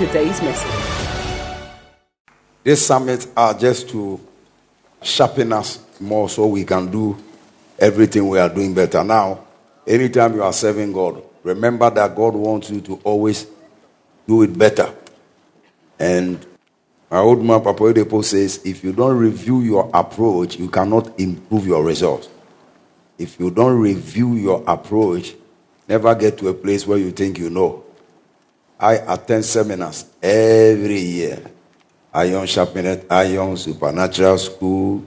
today's message. This summit are just to sharpen us more so we can do everything we are doing better. Now, anytime you are serving God, remember that God wants you to always do it better. And my old man Papa Oyedepo says, if you don't review your approach, you cannot improve your results. If you don't review your approach, never get to a place where you think you know. I attend seminars every year. Ion Chapinet, Ion Supernatural School,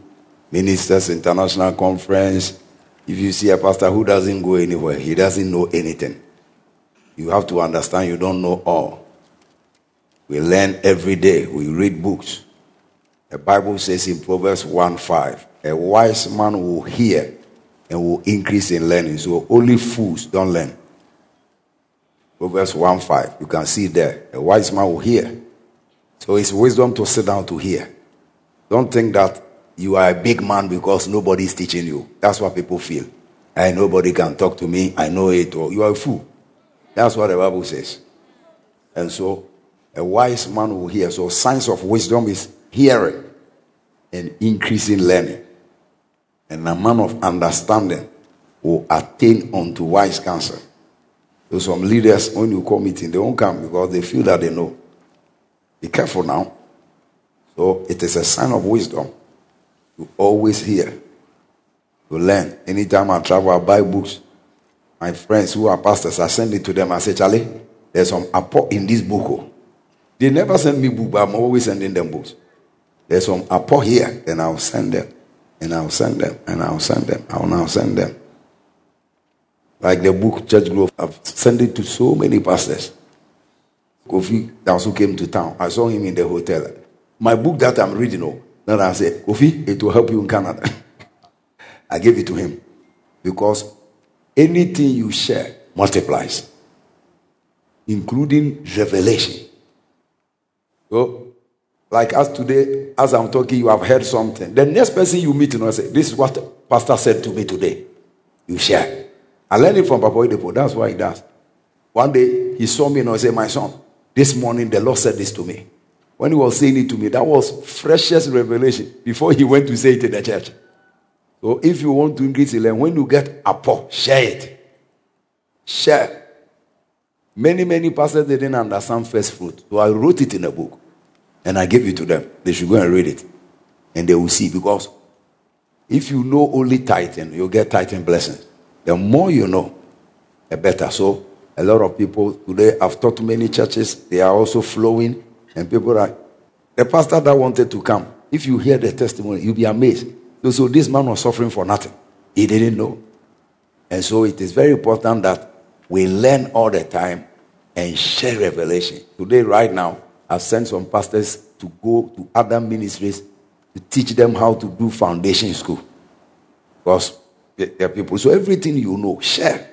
Ministers International Conference. If you see a pastor who doesn't go anywhere, he doesn't know anything. You have to understand you don't know all. We learn every day. We read books. The Bible says in Proverbs 1 5, a wise man will hear and will increase in learning. So only fools don't learn. Proverbs 1 5. You can see there. A wise man will hear. So it's wisdom to sit down to hear. Don't think that you are a big man because nobody is teaching you. That's what people feel. And nobody can talk to me. I know it. Or you are a fool. That's what the Bible says. And so a wise man will hear. So signs of wisdom is hearing and increasing learning. And a man of understanding will attain unto wise counsel. So some leaders, when you call meeting, they won't come because they feel that they know. Be careful now. So it is a sign of wisdom to always hear, to learn. Anytime I travel, I buy books. My friends who are pastors, I send it to them. I say, Charlie, there's some apo in this book. oh." They never send me book, but I'm always sending them books. There's some apo here, and I'll send them, and I'll send them, and I'll send them. I'll now send them. Like the book Church Growth, I've sent it to so many pastors. Kofi that also came to town. I saw him in the hotel. My book that I'm reading, oh, then I said, Kofi, it will help you in Canada. I gave it to him because anything you share multiplies, including revelation. So, like us today, as I'm talking, you have heard something. The next person you meet, you know, say, This is what Pastor said to me today. You share. I learned it from Papa Oyedepo. That's why he does. One day, he saw me and I said, My son, this morning the Lord said this to me. When he was saying it to me, that was freshest revelation before he went to say it in the church. So if you want to increase in learning, when you get a pot, share it. Share. Many, many pastors they didn't understand first fruit. So I wrote it in a book and I gave it to them. They should go and read it. And they will see because if you know only tithing, you'll get tithing blessings. The more you know, the better. So a lot of people today, I've taught many churches, they are also flowing, and people are. The pastor that wanted to come, if you hear the testimony, you'll be amazed. So, this man was suffering for nothing. He didn't know. And so it is very important that we learn all the time and share revelation. Today, right now, I've sent some pastors to go to other ministries to teach them how to do foundation school. Because there are people. So everything you know, share.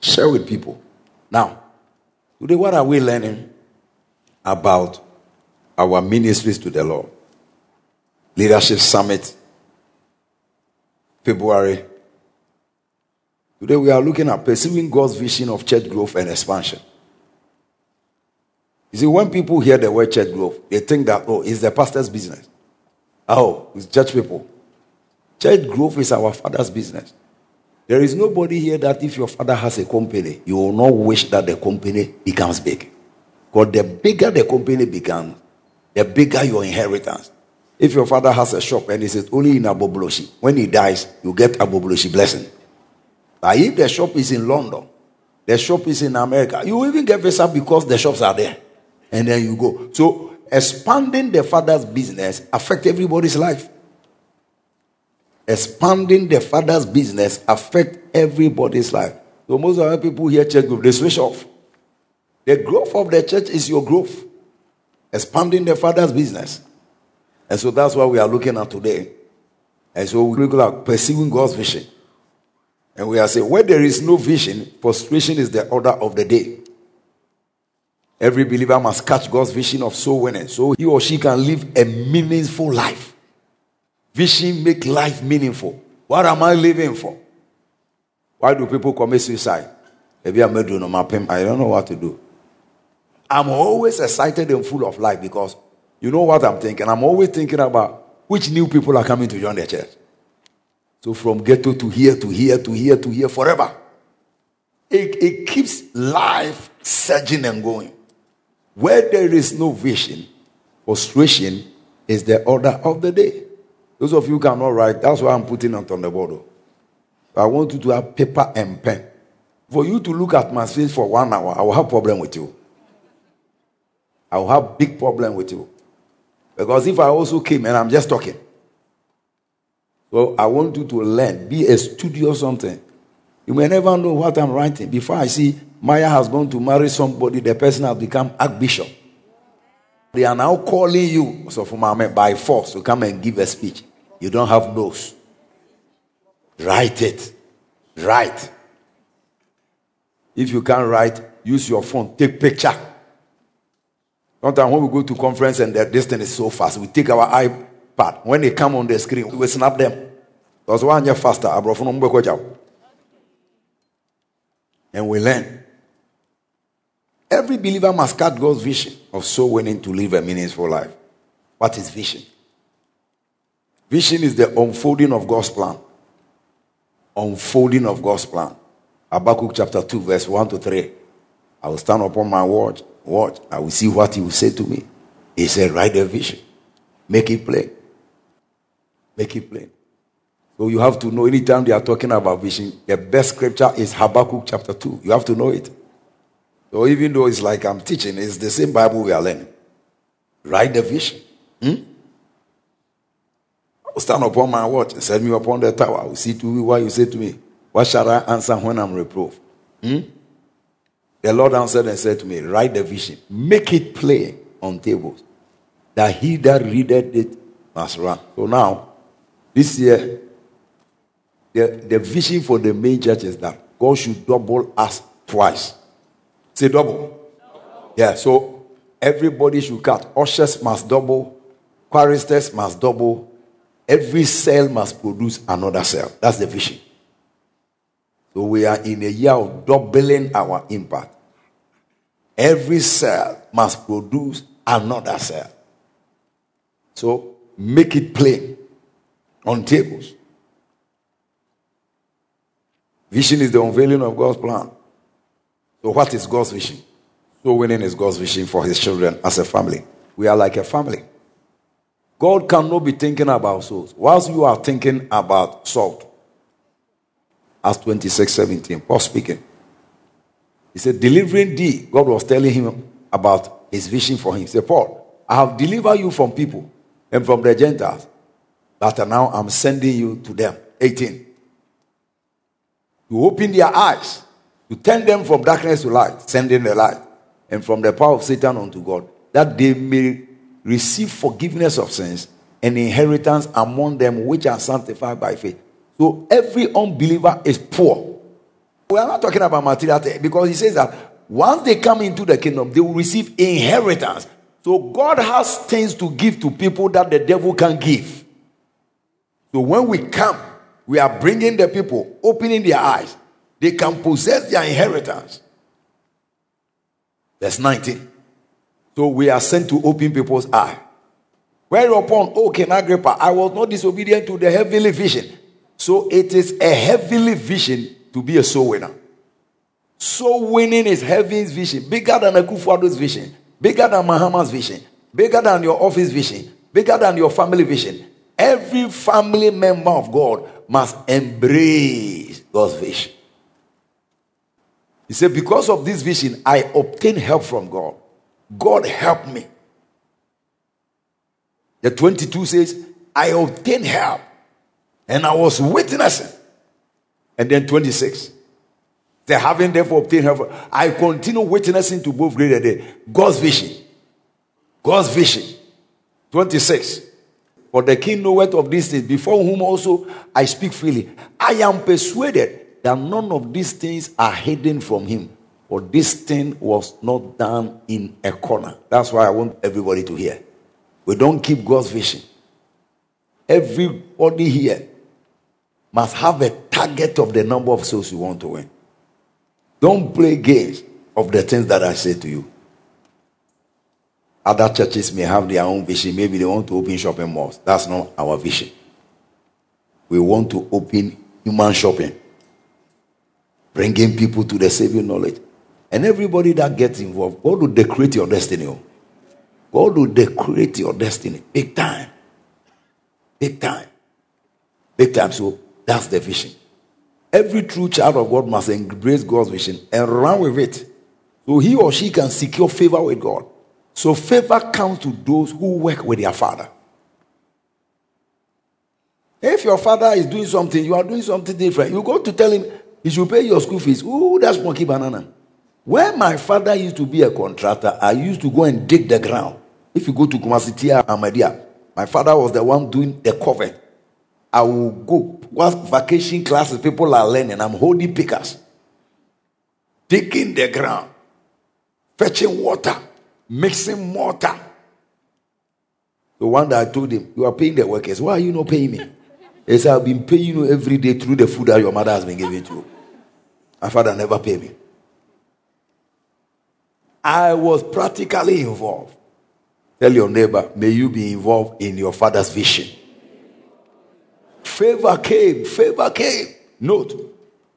Share with people. Now, today, what are we learning about our ministries to the Lord? Leadership Summit, February. Today, we are looking at pursuing God's vision of church growth and expansion. You see, when people hear the word church growth, they think that, oh, it's the pastor's business. Oh, it's church people. Church growth is our father's business. There is nobody here that if your father has a company, you will not wish that the company becomes big. Because the bigger the company becomes, the bigger your inheritance. If your father has a shop and it is only in Agbogbloshie, when he dies, you get Agbogbloshie blessing. But if the shop is in London, the shop is in America, you even get visa because the shops are there. And then you go. So expanding the father's business affect everybody's life expanding the father's business affect everybody's life. So most of our people here church group, they switch off. The growth of the church is your growth. expanding the Father's business. And so that's what we are looking at today. And so we look at pursuing God's vision. And we are saying, where there is no vision, frustration is the order of the day. Every believer must catch God's vision of soul winning so he or she can live a meaningful life. Vision make life meaningful. What am I living for? Why do people commit suicide? Maybe I'm I don't know what to do. I'm always excited and full of life because you know what I'm thinking? I'm always thinking about which new people are coming to join the church. So from ghetto to here, to here, to here, to here, forever. It, it keeps life surging and going. Where there is no vision, frustration is the order of the day. Those of you cannot write, that's why I'm putting it on the board. Oh. I want you to have paper and pen. For you to look at my face for one hour, I will have problem with you. I will have big problem with you. Because if I also came and I'm just talking, so I want you to learn, be a studio something. You may never know what I'm writing. Before I see Maya has gone to marry somebody, the person has become Archbishop. They are now calling you, so for my by force to come and give a speech. You don't have those. Write it. Write. If you can't write, use your phone. Take picture. Sometimes when we go to conference and the distance is so fast, we take our iPad. When they come on the screen, we snap them. Because one year faster, and we learn. Every believer must cut God's vision of soul winning to live a meaningful life. What is vision? Vision is the unfolding of God's plan. Unfolding of God's plan. Habakkuk chapter 2, verse 1 to 3. I will stand upon my watch what? I will see what he will say to me. He said, Write the vision. Make it plain. Make it plain. So you have to know anytime they are talking about vision, the best scripture is Habakkuk chapter 2. You have to know it. So even though it's like I'm teaching, it's the same Bible we are learning. Write the vision. Hmm? Will stand upon my watch and set me upon the tower. I will see to you what you say to me. What shall I answer when I'm reproved? Hmm? The Lord answered and said to me, Write the vision, make it plain on tables, that he that readeth it must run. So now, this year, the, the vision for the main church is that God should double us twice. Say double. double. Yeah, so everybody should cut. Ushers must double, choristers must double, every cell must produce another cell. That's the vision. So we are in a year of doubling our impact. Every cell must produce another cell. So make it plain on tables. Vision is the unveiling of God's plan. So, what is God's vision? So, winning is God's vision for his children as a family. We are like a family. God cannot be thinking about souls. Whilst you are thinking about salt, Acts 26 17. Paul speaking. He said, Delivering thee, God was telling him about his vision for him. He said, Paul, I have delivered you from people and from the Gentiles, but now I'm sending you to them. 18. To open their eyes, to turn them from darkness to light, sending the light, and from the power of Satan unto God, that they may receive forgiveness of sins and inheritance among them which are sanctified by faith. So every unbeliever is poor. We are not talking about material because he says that once they come into the kingdom, they will receive inheritance. So God has things to give to people that the devil can give. So when we come, we are bringing the people, opening their eyes. They can possess their inheritance. Verse 19. So we are sent to open people's eye. Whereupon, O King Agrippa, I was not disobedient to the heavenly vision so it is a heavenly vision to be a soul winner. Soul winning is heaven's vision, bigger than Akufo-Addo's vision, bigger than Mahama's vision, bigger than your office vision, bigger than your family vision. Every family member of God must embrace God's vision. He said, Because of this vision, I obtain help from God. God help me. The 22 says, I obtain help and I was witnessing. And then 26. They having therefore obtained help. I continue witnessing to both greater and God's vision. God's vision. 26. For the king knoweth of these things, before whom also I speak freely. I am persuaded that none of these things are hidden from him. For this thing was not done in a corner. That's why I want everybody to hear. We don't keep God's vision. Everybody here must have a target of the number of souls you want to win. Don't play games of the things that I say to you. Other churches may have their own vision. Maybe they want to open shopping malls. That's not our vision. We want to open human shopping, bringing people to the saving knowledge. And everybody that gets involved, God will decorate your destiny. Oh. God will decorate your destiny. Big time. Big time. Big time. So that's the vision. Every true child of God must embrace God's vision and run with it. So he or she can secure favor with God. So favor comes to those who work with their father. If your father is doing something, you are doing something different. You go to tell him he should pay your school fees. Ooh, that's monkey banana. When my father used to be a contractor, I used to go and dig the ground. If you go to Kumasitia Amadia, my father was the one doing the cover. I will go whilst vacation classes, people are learning. I'm holding pickers, digging the ground, fetching water, mixing mortar. The one that I told him, You are paying the workers. Why are you not paying me? He said, I've been paying you every day through the food that your mother has been giving to you. My father never paid me. I was practically involved. Tell your neighbor, may you be involved in your father's vision. Favor came, favor came. Note,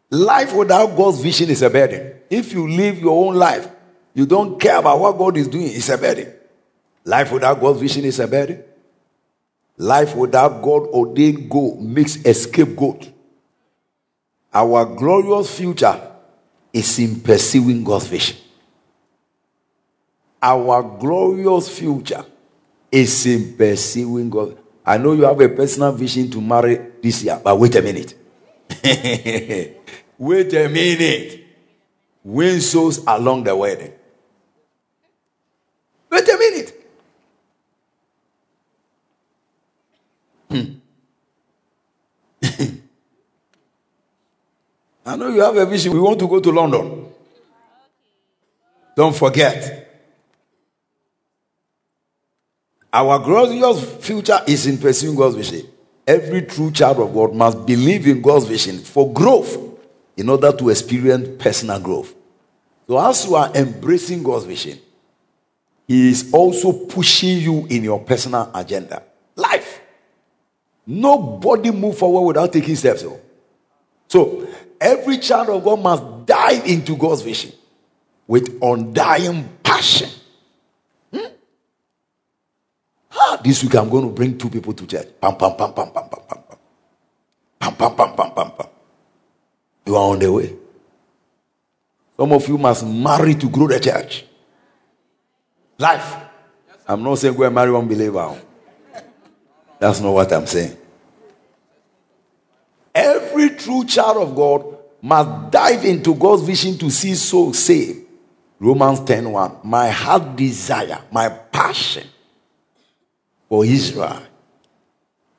life without God's vision is a burden. If you live your own life, you don't care about what God is doing, it's a burden. Life without God's vision is a burden. Life without God ordained goal makes a scapegoat. Our glorious future is in pursuing God's vision. Our glorious future is in pursuing God. I know you have a personal vision to marry this year, but wait a minute. wait a minute. Win souls along the way. Wait a minute. Hmm. I know you have a vision. We want to go to London. Don't forget. Our glorious future is in pursuing God's vision. Every true child of God must believe in God's vision for growth in order to experience personal growth. So, as you are embracing God's vision, He is also pushing you in your personal agenda. Life. Nobody move forward without taking steps. Oh. So, every child of God must dive into God's vision with undying passion. This week I'm going to bring two people to church. Pam, pam, pam, pam, pam, pam, pam, pam. Pam, pam, pam, pam, pam, pam. You are on the way. Some of you must marry to grow the church. Life. I'm not saying go and marry one believer. That's not what I'm saying. Every true child of God must dive into God's vision to see souls saved. Romans 10 1. My heart desire, my passion for Israel.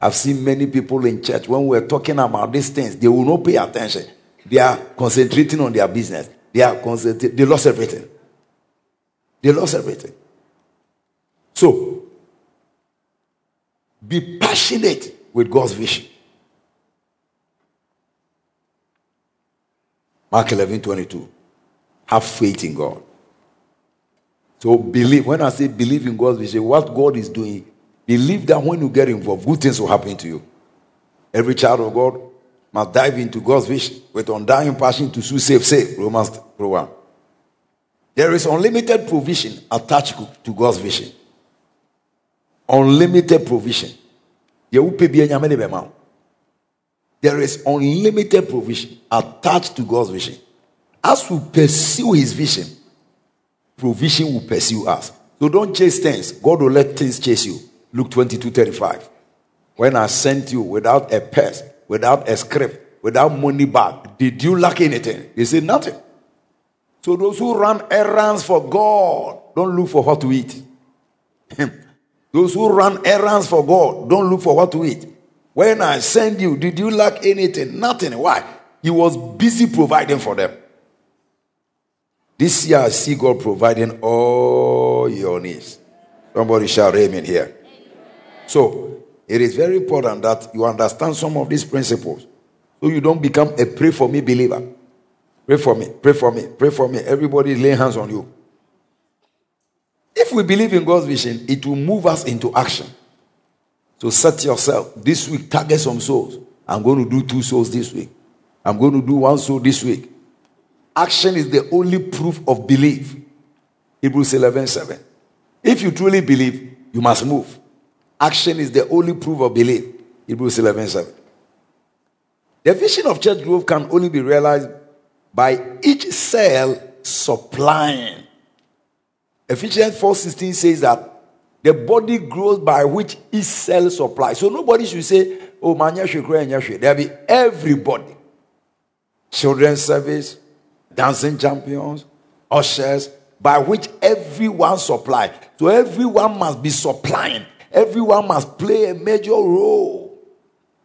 I've seen many people in church when we're talking about these things, they will not pay attention. They are concentrating on their business. They are concentrating. They lost everything. They lost everything. So, be passionate with God's vision. Mark 11 22. Have faith in God. So, believe. When I say believe in God's vision, what God is doing, Believe that when you get involved, good things will happen to you. Every child of God must dive into God's vision with undying passion to sue, save, save. Romans 1. There is unlimited provision attached to God's vision. Unlimited provision. There is unlimited provision attached to God's vision. As we pursue His vision, provision will pursue us. So don't chase things. God will let things chase you. Luke 22 35. When I sent you without a purse, without a script, without money bag, did you lack anything? He said, Nothing. So those who run errands for God don't look for what to eat. Those who run errands for God don't look for what to eat. When I sent you, did you lack anything? Nothing. Why? He was busy providing for them. This year, I see God providing all your needs. Somebody shout amen here. So, it is very important that you understand some of these principles so you don't become a pray for me believer. Pray for me, pray for me, pray for me. Everybody lay hands on you. If we believe in God's vision, it will move us into action. So set yourself this week, target some souls. I'm going to do two souls this week. I'm going to do one soul this week. Action is the only proof of belief. Hebrews 11 7. If you truly believe, you must move. Action is the only proof of belief. Hebrews 11 7. The vision of church growth can only be realized by each cell supplying. Ephesians 4:16 says that the body grows by which each cell supplies. So nobody should say, "Oh, man, There be everybody, children's service, dancing champions, ushers, by which everyone supply. So everyone must be supplying. Everyone must play a major role.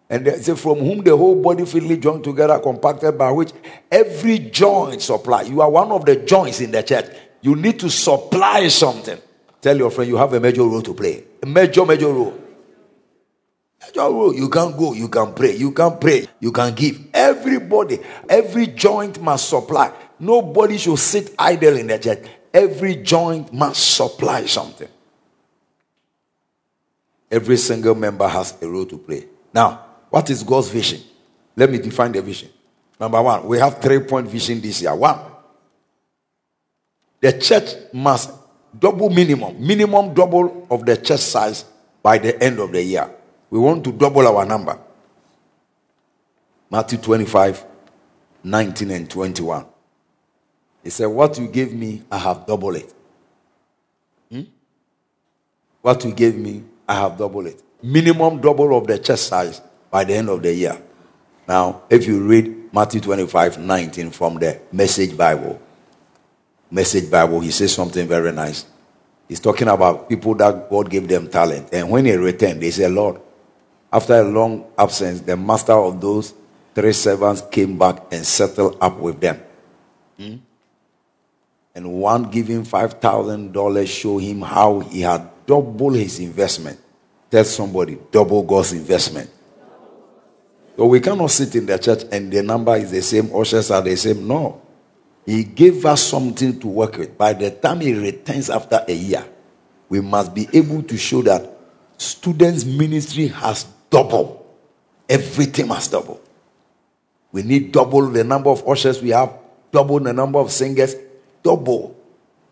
And they say, from whom the whole body fitly joined together, compacted by which every joint supply. You are one of the joints in the church. You need to supply something. Tell your friend you have a major role to play. A major, major role. Major role. You can go, you can pray, you can pray, you can give. Everybody, every joint must supply. Nobody should sit idle in the church. Every joint must supply something. Every single member has a role to play. Now, what is God's vision? Let me define the vision. Number one, we have three point vision this year. One, the church must double minimum, minimum double of the church size by the end of the year. We want to double our number. Matthew 25, 19 and 21. He said, What you gave me, I have doubled it. Hmm? What you gave me, I have doubled it. Minimum double of the church size by the end of the year. Now, if you read Matthew 25 19 from the Message Bible, Message Bible, he says something very nice. He's talking about people that God gave them talent. And when he returned, they said, Lord, after a long absence, the master of those three servants came back and settled up with them. Hmm? And one giving $5,000 show him how he had doubled his investment. Tell somebody, double God's investment. So we cannot sit in the church and the number is the same, ushers are the same. No. He gave us something to work with. By the time he returns after a year, we must be able to show that students' ministry has doubled. Everything has doubled. We need double the number of ushers we have, double the number of singers, double,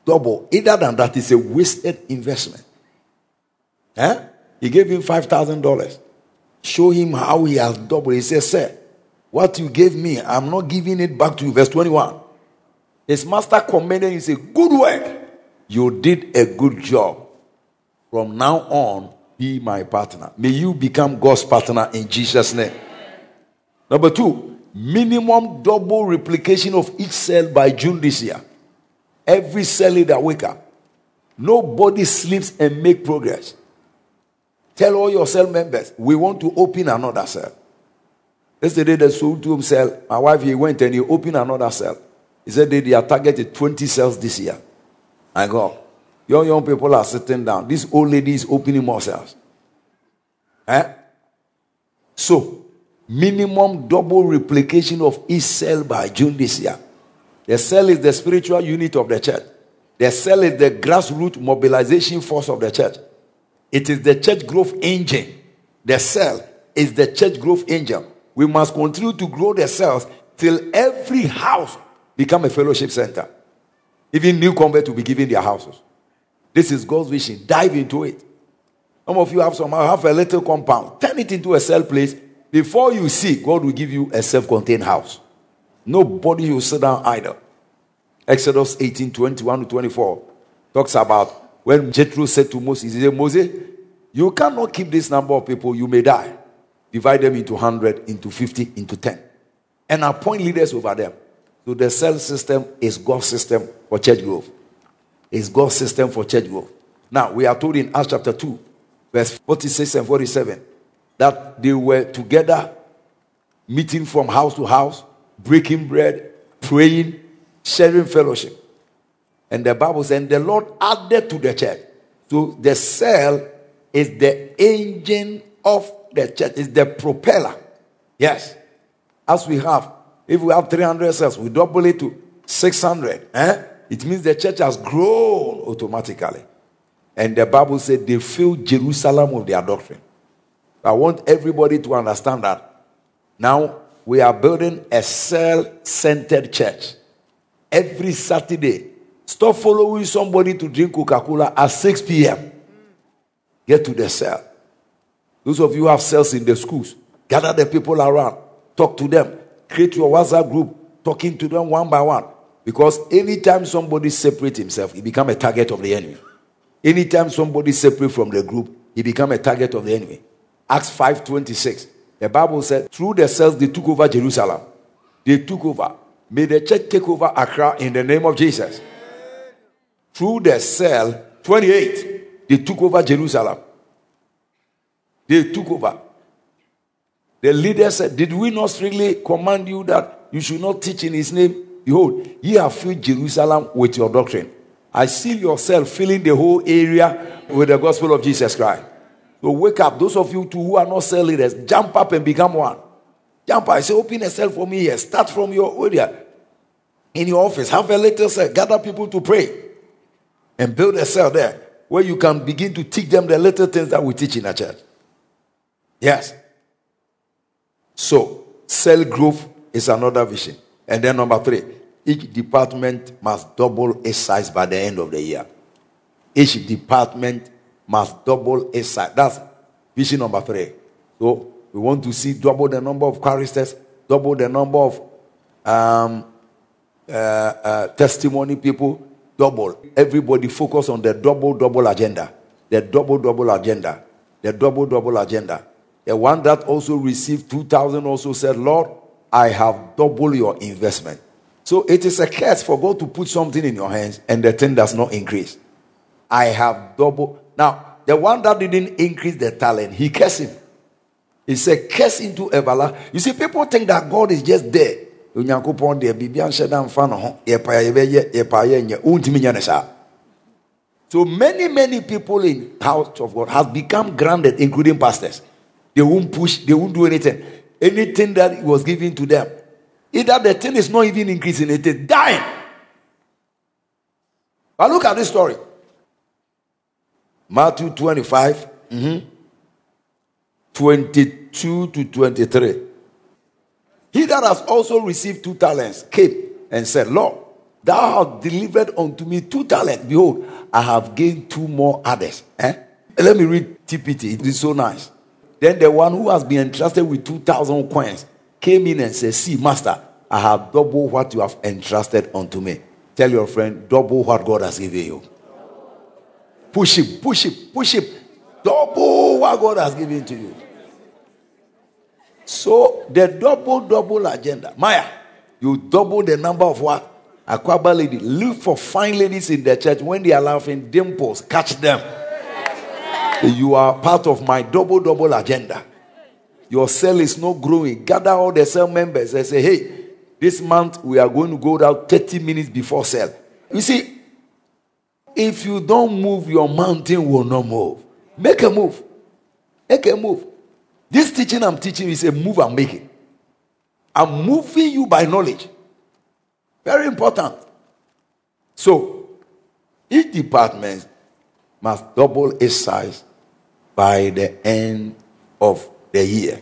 double. Either than that is a wasted investment. Eh? He gave him five thousand dollars. Show him how he has doubled. He says, Sir, what you gave me, I'm not giving it back to you. Verse 21. His master commended him, said, Good work. You did a good job. From now on, be my partner. May you become God's partner in Jesus' name. Number two, minimum double replication of each cell by June this year. Every cell leader wake up. Nobody sleeps and make progress. Tell all your cell members, we want to open another cell. Yesterday, the sold to cell. My wife, he went and he opened another cell. He said they, they are targeted 20 cells this year. I go, young, young people are sitting down. This old lady is opening more cells. Eh? So, minimum double replication of each cell by June this year. The cell is the spiritual unit of the church. The cell is the grassroots mobilization force of the church. It is the church growth engine. The cell is the church growth engine. We must continue to grow the cells till every house become a fellowship center. Even new converts will be given their houses. This is God's vision. Dive into it. Some of you have some have a little compound. Turn it into a cell place. Before you see, God will give you a self-contained house. Nobody will sit down idle. Exodus 18, 21 to 24 talks about when Jethro said to Moses, he said, Moses, you cannot keep this number of people, you may die. Divide them into 100, into 50, into 10. And appoint leaders over them. So the cell system is God's system for church growth. It's God's system for church growth. Now, we are told in Acts chapter 2, verse 46 and 47, that they were together, meeting from house to house, breaking bread, praying, sharing fellowship. And the Bible says, and the Lord added to the church. So the cell is the engine of the church, is the propeller. Yes. As we have, if we have 300 cells, we double it to 600. Eh? It means the church has grown automatically. And the Bible said they filled Jerusalem with their doctrine. I want everybody to understand that. Now we are building a cell centered church. Every Saturday, stop following somebody to drink Coca Cola at 6 p.m. Get to the cell. Those of you have cells in the schools, gather the people around, talk to them, create your WhatsApp group, talking to them one by one. Because anytime somebody separates himself, he become a target of the enemy. Anytime somebody separate from the group, he become a target of the enemy. Acts 5:26. The Bible said, through the cells they took over Jerusalem. They took over. May the church take over Accra in the name of Jesus. Through the cell 28, they took over Jerusalem. They took over. The leader said, Did we not strictly command you that you should not teach in his name? Behold, ye have filled Jerusalem with your doctrine. I see yourself filling the whole area with the gospel of Jesus Christ. So wake up. Those of you too who are not cell leaders, jump up and become one. Jump up. I say, open a cell for me here. Start from your area. In your office, have a little cell. Gather people to pray. And build a cell there where you can begin to teach them the little things that we teach in a church. Yes. So, cell growth is another vision. And then number three, each department must double its size by the end of the year. Each department must double its size. That's vision number three. So we want to see double the number of choristers, double the number of um, uh, uh, testimony people, double. Everybody focus on the double, double agenda. The double, double agenda. The double, double agenda. The one that also received 2,000 also said, Lord, I have double your investment. So it is a curse for God to put something in your hands and the thing does not increase. I have double. Now, the one that didn't increase the talent, he cursed him. He said, curse into Evala. You see, people think that God is just there. So many, many people in house of God have become grounded, including pastors. They won't push, they won't do anything. Anything that was given to them, Either the thing is not even increasing, it is dying. But look at this story Matthew 25, mm-hmm, 22 to 23. He that has also received two talents came and said, Lord, thou hast delivered unto me two talents. Behold, I have gained two more others. Eh? Let me read TPT. It is so nice. Then the one who has been entrusted with 2,000 coins came in and said, See, master, I have double what you have entrusted unto me. Tell your friend, double what God has given you. Push him, push him, push him. Double what God has given to you. So the double, double agenda. Maya, you double the number of what? Aquaba lady. Look for fine ladies in the church. When they are laughing, dimples, catch them. You are part of my double, double agenda. Your cell is not growing. Gather all the cell members and say, hey, this month we are going to go out 30 minutes before cell. You see, if you don't move, your mountain will not move. Make a move. Make a move. This teaching I'm teaching is a move I'm making. I'm moving you by knowledge. Very important. So, each department must double its size by the end of the year.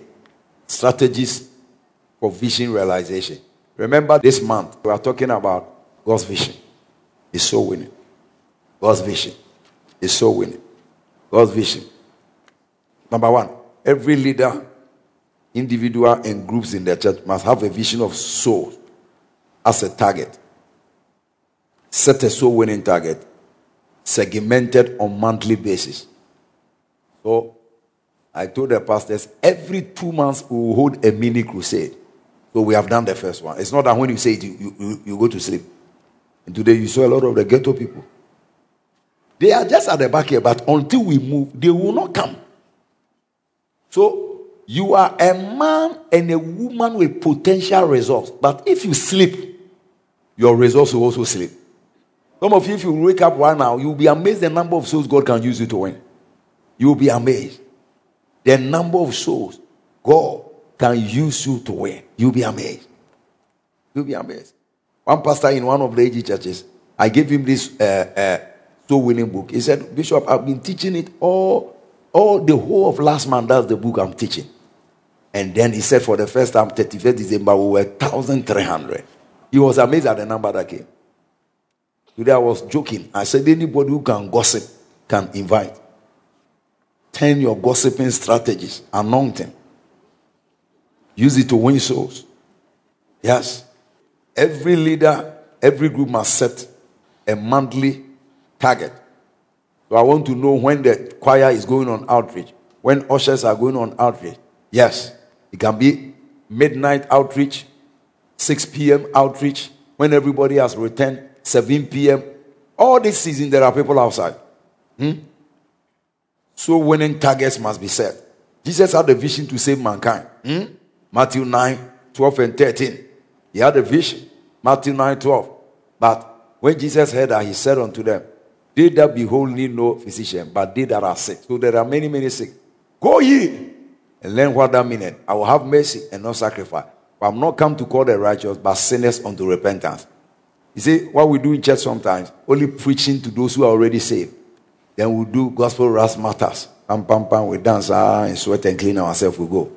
Strategies for vision realization. Remember this month, we are talking about God's vision. Is so winning. God's vision is so winning. God's vision. Number one, every leader, individual, and groups in the church must have a vision of souls as a target. Set a soul winning target, segmented on monthly basis. So I told the pastors every two months we will hold a mini crusade. So we have done the first one. It's not that when you say it, you, you, you go to sleep. And today you saw a lot of the ghetto people. They are just at the back here, but until we move, they will not come. So you are a man and a woman with potential results. But if you sleep, your results will also sleep. Some of you, if you wake up right now, you'll be amazed the number of souls God can use you to win. You'll be amazed. The number of souls God can use you to win. You'll be amazed. You'll be amazed. One pastor in one of the AG churches, I gave him this uh, uh, soul winning book. He said, Bishop, I've been teaching it all, all the whole of last month. That's the book I'm teaching. And then he said, for the first time, 31st December, we were 1,300. He was amazed at the number that came. Today I was joking. I said, anybody who can gossip can invite. Turn your gossiping strategies, anointing. Use it to win souls. Yes. Every leader, every group must set a monthly target. So I want to know when the choir is going on outreach, when ushers are going on outreach. Yes. It can be midnight outreach, 6 p.m. outreach, when everybody has returned 7 p.m. All this season, there are people outside. Hmm? So winning targets must be set. Jesus had a vision to save mankind. Hmm? Matthew 9, 12, and 13. He had a vision. Matthew 9, 12. But when Jesus heard that, he said unto them, They that behold need no physician, but they that are sick. So there are many, many sick. Go ye and learn what that means. I will have mercy and not sacrifice. I'm not come to call the righteous, but sinners unto repentance. You see, what we do in church sometimes, only preaching to those who are already saved. Then we do gospel ras matters. Pam, pam, pam, we dance ah, and sweat and clean ourselves, we go.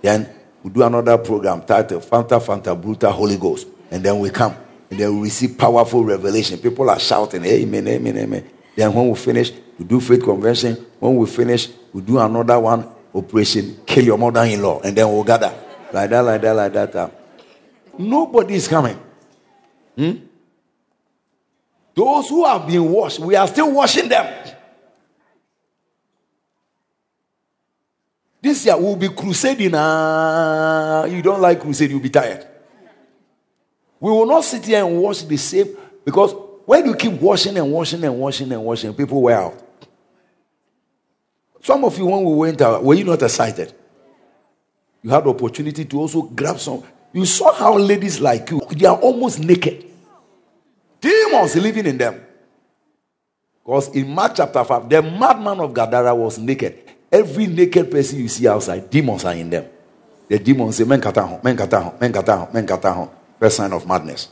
Then we do another program titled Fanta Fanta Bruta Holy Ghost. And then we come. Then we receive powerful revelation. People are shouting, Amen, Amen, Amen. Then when we finish, we do faith convention. When we finish, we do another one, Operation Kill Your Mother in Law. And then we'll gather. Like that, like that, like that. Uh. Nobody is coming. Hmm? Those who have been washed, we are still washing them. This year we'll be crusading. Uh, you don't like crusade, you'll be tired. We will not sit here and wash the same because when you keep washing and washing and washing and washing, people wear out. Some of you, when we went out, were you not excited? You had the opportunity to also grab some. You saw how ladies like you, they are almost naked. Demons living in them. Because in Mark chapter 5, the madman of Gadara was naked. Every naked person you see outside, demons are in them. The demons say, Men kataho, men kataho, men kataho, men kataho. First sign of madness.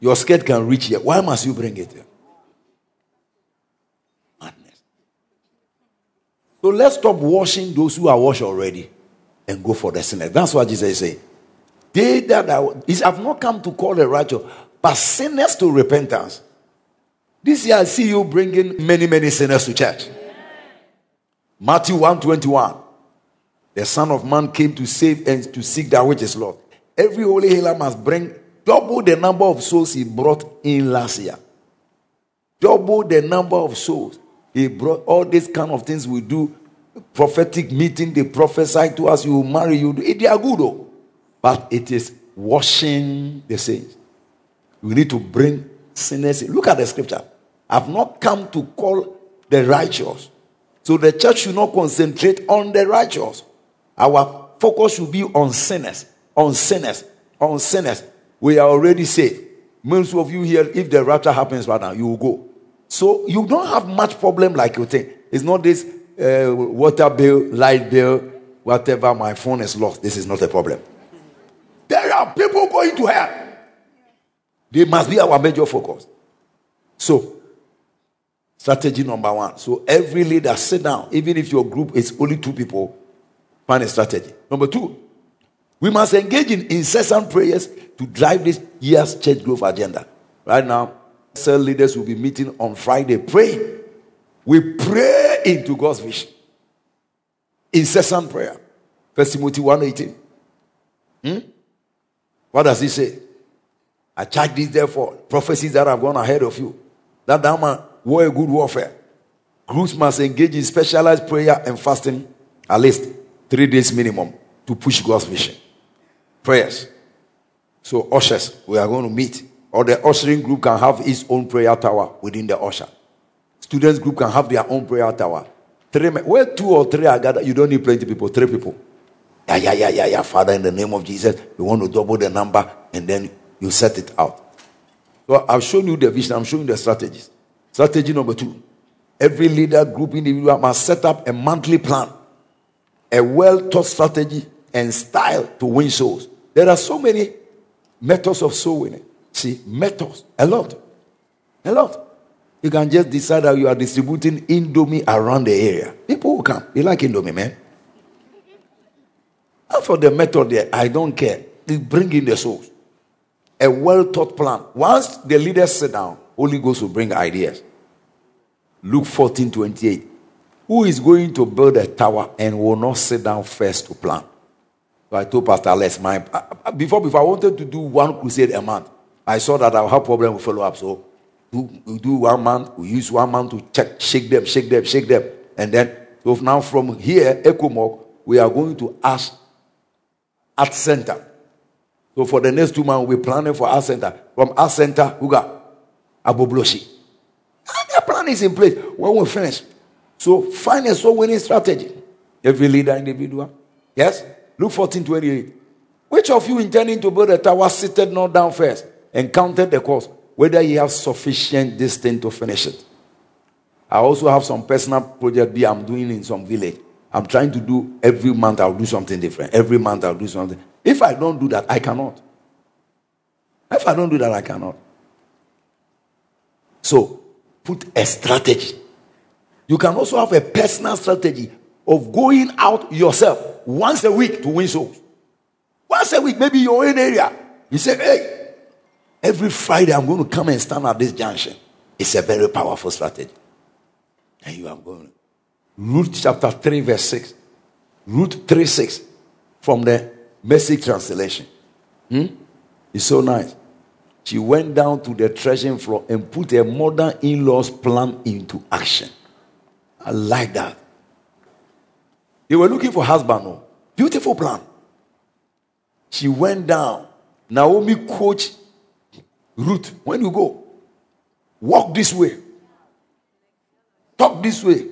Your skirt can reach here. Why must you bring it here? Madness. So let's stop washing those who are washed already and go for the sinners. That's what Jesus is saying. They that are, have not come to call the righteous, but sinners to repentance. This year I see you bringing many, many sinners to church. Matthew 121. The Son of Man came to save and to seek that which is lost. Every holy healer must bring double the number of souls he brought in last year. Double the number of souls. He brought all these kind of things we do. Prophetic meeting, they prophesy to us, you will marry, you do. They are good though. But it is washing the saints. We need to bring sinners in. Look at the scripture. I've not come to call the righteous. So the church should not concentrate on the righteous. Our focus should be on sinners, on sinners, on sinners. We are already saved. Most of you here, if the rapture happens right now, you will go. So you don't have much problem like you think. It's not this uh, water bill, light bill, whatever. My phone is lost. This is not a problem. There are people going to hell. They must be our major focus. So, strategy number one. So, every leader sit down, even if your group is only two people, find a strategy. Number two, we must engage in incessant prayers to drive this year's church growth agenda. Right now, cell leaders will be meeting on Friday Pray. We pray into God's vision. Incessant prayer. First Timothy 1:18. Hmm? What does he say? I charge this therefore, prophecies that have gone ahead of you. That thou man war a good warfare. Groups must engage in specialized prayer and fasting at least three days minimum to push God's vision. Prayers. So, ushers, we are going to meet or the ushering group can have its own prayer tower within the usher. Students group can have their own prayer tower. Three, where two or three are gathered, you don't need plenty people. Three people. Yeah, yeah, yeah, yeah, yeah. Father, in the name of Jesus, we want to double the number, and then you set it out. So I've shown you the vision. I'm showing the strategies. Strategy number two: every leader, group, individual must set up a monthly plan, a well-taught strategy and style to win souls. There are so many methods of soul winning. See, methods, a lot, a lot. You can just decide that you are distributing Indomie around the area. People will come. They like Indomie, man. And for the method there, I don't care. They bring in the souls. A well thought plan. Once the leaders sit down, Holy Ghost will bring ideas. Luke 14 28. Who is going to build a tower and will not sit down first to plan? So I told Pastor Les, my, uh, before, before I wanted to do one crusade a month, I saw that I'll have problem with follow up. So we do one month, we use one month to check, shake them, shake them, shake them. And then, so now from here, ECOMOG, we are going to ask Art Center. So for the next two months, we're planning for Art Center. From Art Center, who got Agbogbloshie. And the plan is in place when we finish. So find a soul winning strategy. Every leader individual. Yes? Luke 14 28. Which of you intending to build a tower seated not down first and counted the cost, whether you have sufficient distance to finish it? I also have some personal project B I'm doing in some village. I'm trying to do every month I'll do something different. Every month I'll do something. If I don't do that, I cannot. If I don't do that, I cannot. So put a strategy. You can also have a personal strategy of going out yourself once a week to win souls. Once a week, maybe your own area. You say, hey, every Friday I'm going to come and stand at this junction. It's a very powerful strategy. And you are going. Ruth chapter 3, verse 6. Ruth 3 6 from the Message translation. Hmm? It's so nice. She went down to the threshing floor and put her mother in law's plan into action. I like that. They were looking for husband. No? Beautiful plan. She went down. Naomi coach Ruth. When you go, walk this way. Talk this way.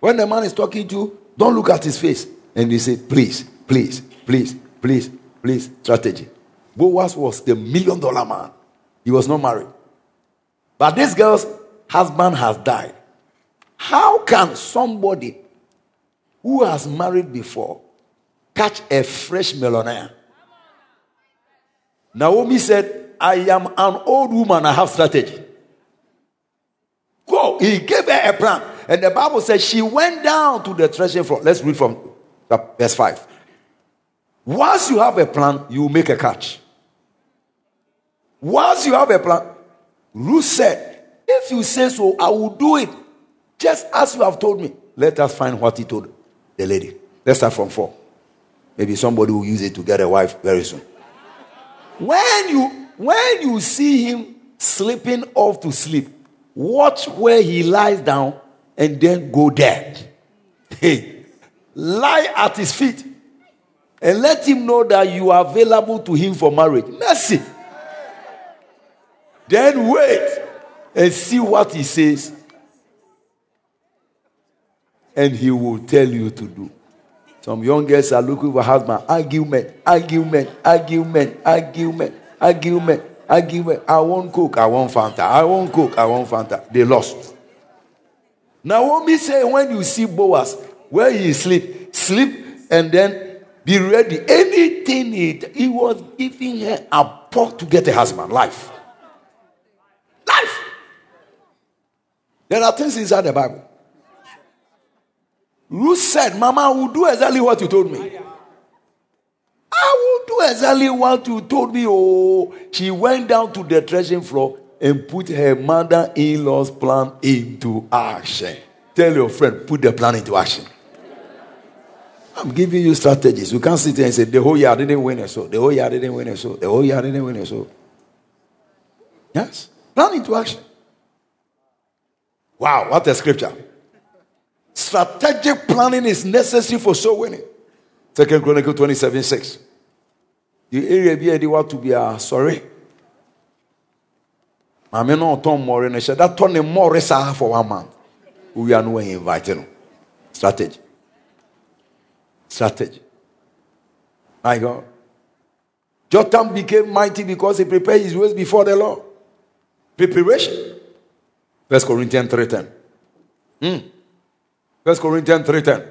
When the man is talking to you, don't look at his face. And he said, please, please, please, please, please, strategy. Boaz was the million dollar man. He was not married. But this girl's husband has died. How can somebody who has married before catch a fresh millionaire? Naomi said, I am an old woman, I have strategy. Go. He gave her a plan. And the Bible says she went down to the threshing floor. Let's read from verse 5. Once you have a plan, you make a catch. Once you have a plan, Ruth said, If you say so, I will do it. Just as you have told me. Let us find what he told the lady. Let's start from four. Maybe somebody will use it to get a wife very soon. When you when you see him slipping off to sleep, watch where he lies down and then go there. Hey, lie at his feet and let him know that you are available to him for marriage. Mercy. Then wait and see what he says. And he will tell you to do. Some young girls are looking for husband. Argument, argument, argument, argument, argument, argument. I won't cook, I won't Fanta. I won't cook, I won't Fanta. They lost. Naomi say when you see Boaz, where he sleep, sleep and then be ready. Anything he, he was giving her a pot to get a husband. Life. Life. There are things inside the Bible. Ruth said, Mama, I will do exactly what you told me. I will do exactly what you told me. Oh, she went down to the threshing floor and put her mother in law's plan into action. Tell your friend, put the plan into action. I'm giving you strategies. You can't sit there and say, the whole year I didn't win a soul. The whole year I didn't win a soul. The whole year I didn't win a soul. Yes. Plan into action. Wow, what a scripture. Strategic planning is necessary for soul winning. Second Chronicle 27 6. The area be the want to be uh, sorry. maame no ɔtɔn mmɔre no hyɛ da tɔ ne mmɔre saa for one month wowia no wɔyɛ invite no strategy strategy my god jotham became mighty because he prepared his ways before the lord preparation first corinthians 3.10 hmm. First corinthians 3.10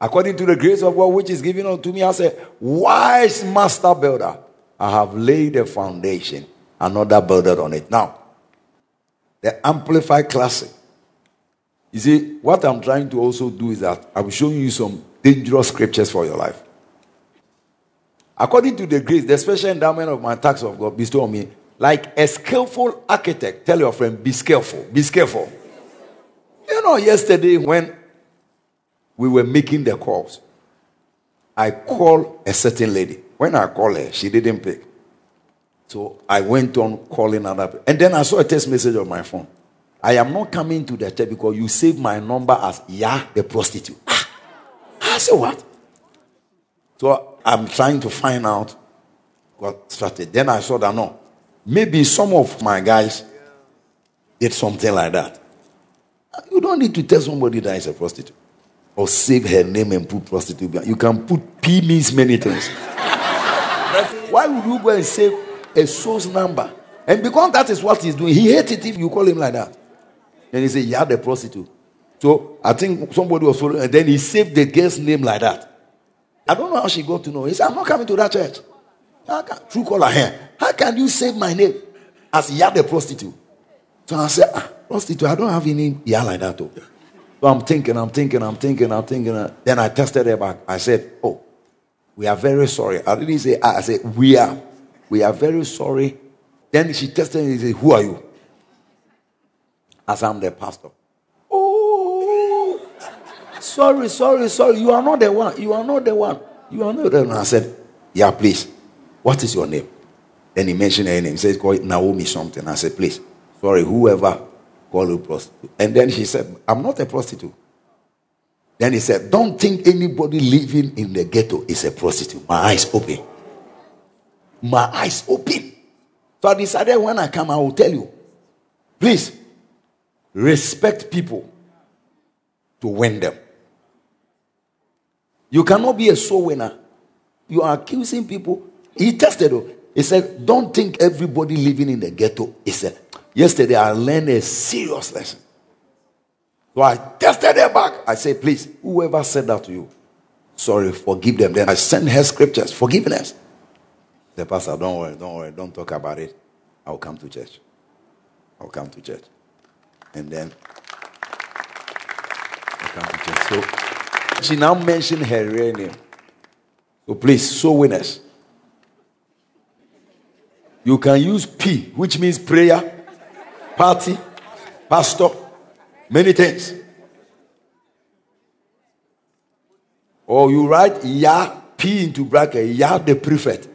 according to the grace of god which is given unto me as a wise master builder i have laid a foundation another builder on it. Now the amplified classic. You see what i'm trying to also do is that i'm showing you some dangerous scriptures for your life. According to the grace the special endowment of my tax of god bestowed on me like a skillful architect. Tell your friend be skillful be skillful. You know yesterday when we were making the calls i called a certain lady when i called her she didn't pick so I went on calling other people. And then I saw a text message on my phone. I am not coming to the church because you saved my number as Ya the prostitute. Ah. I said, What? So I'm trying to find out what strategy. Then I saw that no, maybe some of my guys did something like that. You don't need to tell somebody that is a prostitute or save her name and put prostitute. You can put P means many things. Why would you go and save a source number. And because that is what he's doing, he hates it if you call him like that. And he said, Yeah, the prostitute. So I think somebody was following, and then he saved the girl's name like that. I don't know how she got to know. He said, I'm not coming to that church. How can, true caller here. How can you save my name as Ya the prostitute? So I said, ah, prostitute, I don't have any Ya like that. Though. So I'm thinking, I'm thinking, I'm thinking, I'm thinking. Uh, then I tested her back. I said, Oh, we are very sorry. I didn't say, ah, I said, We are we are very sorry. Then she tested me and said, Who are you? As I'm the pastor. Oh, sorry, sorry, sorry. You are not the one. You are not the one. You are not the one. I said, Yeah, please. What is your name? Then he mentioned her name. He said, Call Naomi something. I said, Please. Sorry, whoever call you prostitute. And then she said, I'm not a prostitute. Then he said, Don't think anybody living in the ghetto is a prostitute. My eyes open my eyes open. So I decided when I come, I will tell you. Please respect people to win them. You cannot be a soul winner. You are accusing people. He tested. He said, Don't think everybody living in the ghetto is a. Yesterday, I learned a serious lesson. So I tested her back. I said, Please, whoever said that to you, sorry, forgive them. Then I sent her scriptures, forgiveness. The pastor, don't worry, don't worry, don't talk about it. I'll come to church. I'll come to church. And then I'll come to church. So she now mentioned her real name. So please, so winners. You can use P, which means prayer, party, pastor, many things. Or you write Ya, P into bracket, Ya the prefect.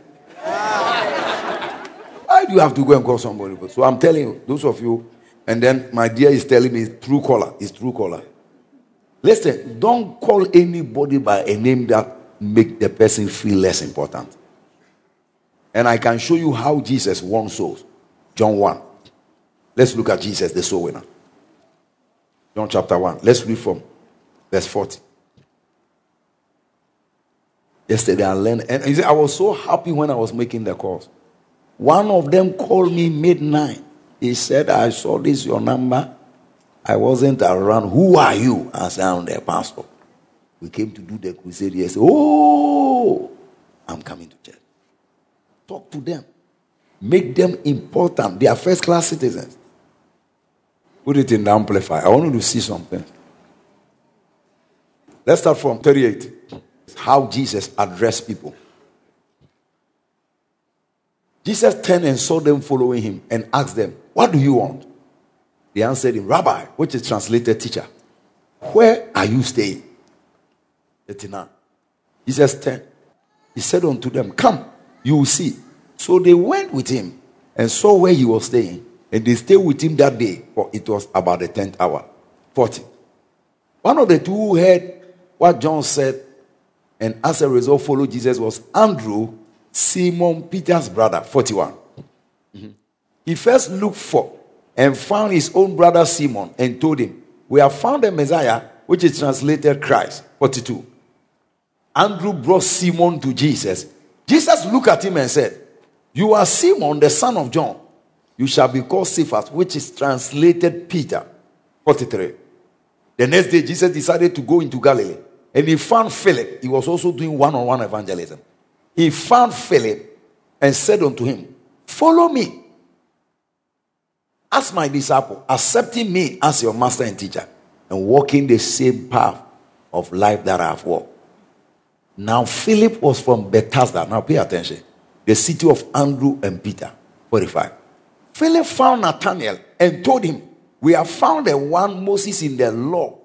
Why do you have to go and call somebody? So I'm telling you, those of you, and then my dear is telling me it's true caller. It's true caller. Listen, don't call anybody by a name that make the person feel less important. And I can show you how Jesus won souls. John 1. Let's look at Jesus, the soul winner. John chapter 1. Let's read from verse 40. Yesterday I learned, and you see, I was so happy when I was making the calls. One of them called me midnight. He said, I saw this your number. I wasn't around. Who are you? I said, I'm the pastor. We came to do the crusade. He said, Oh, I'm coming to church. Talk to them. Make them important. They are first class citizens. Put it in the amplifier. I want you to see something. Let's start from 38. How Jesus addressed people. Jesus turned and saw them following him and asked them, What do you want? They answered him, Rabbi, which is translated teacher, where are you staying? 39. Jesus turned. He said unto them, Come, you will see. So they went with him and saw where he was staying. And they stayed with him that day, for it was about the 10th hour. 40. One of the two who heard what John said and as a result followed Jesus was Andrew, Simon Peter's brother, 41. Mm-hmm. He first looked for and found his own brother Simon and told him, We have found the Messiah, which is translated Christ. 42. Andrew brought Simon to Jesus. Jesus looked at him and said, You are Simon, the son of John. You shall be called Cephas, which is translated Peter. 43. The next day, Jesus decided to go into Galilee. And he found Philip. He was also doing one on one evangelism. He found Philip and said unto him, Follow me. As my disciple, accepting me as your master and teacher, and walking the same path of life that I have walked. Now, Philip was from Bethsaida. Now, pay attention. The city of Andrew and Peter. 45. Philip found Nathanael and told him, We have found the one Moses in the law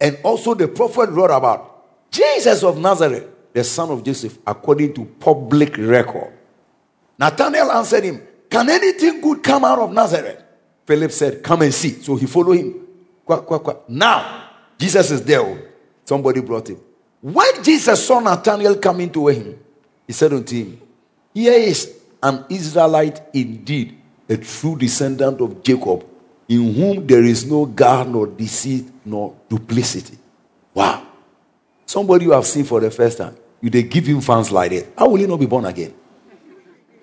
and also the prophet wrote about Jesus of Nazareth, the son of Joseph, according to public record. Nathanael answered him, Can anything good come out of Nazareth? Philip said, Come and see. So he followed him. Quack, quack, quack. Now, Jesus is there. Somebody brought him. When Jesus saw Nathanael coming to him, he said unto him, Here is an Israelite indeed, a true descendant of Jacob, in whom there is no guile nor deceit nor duplicity. Wow. Somebody you have seen for the first time, you they give him fans like that. How will he not be born again?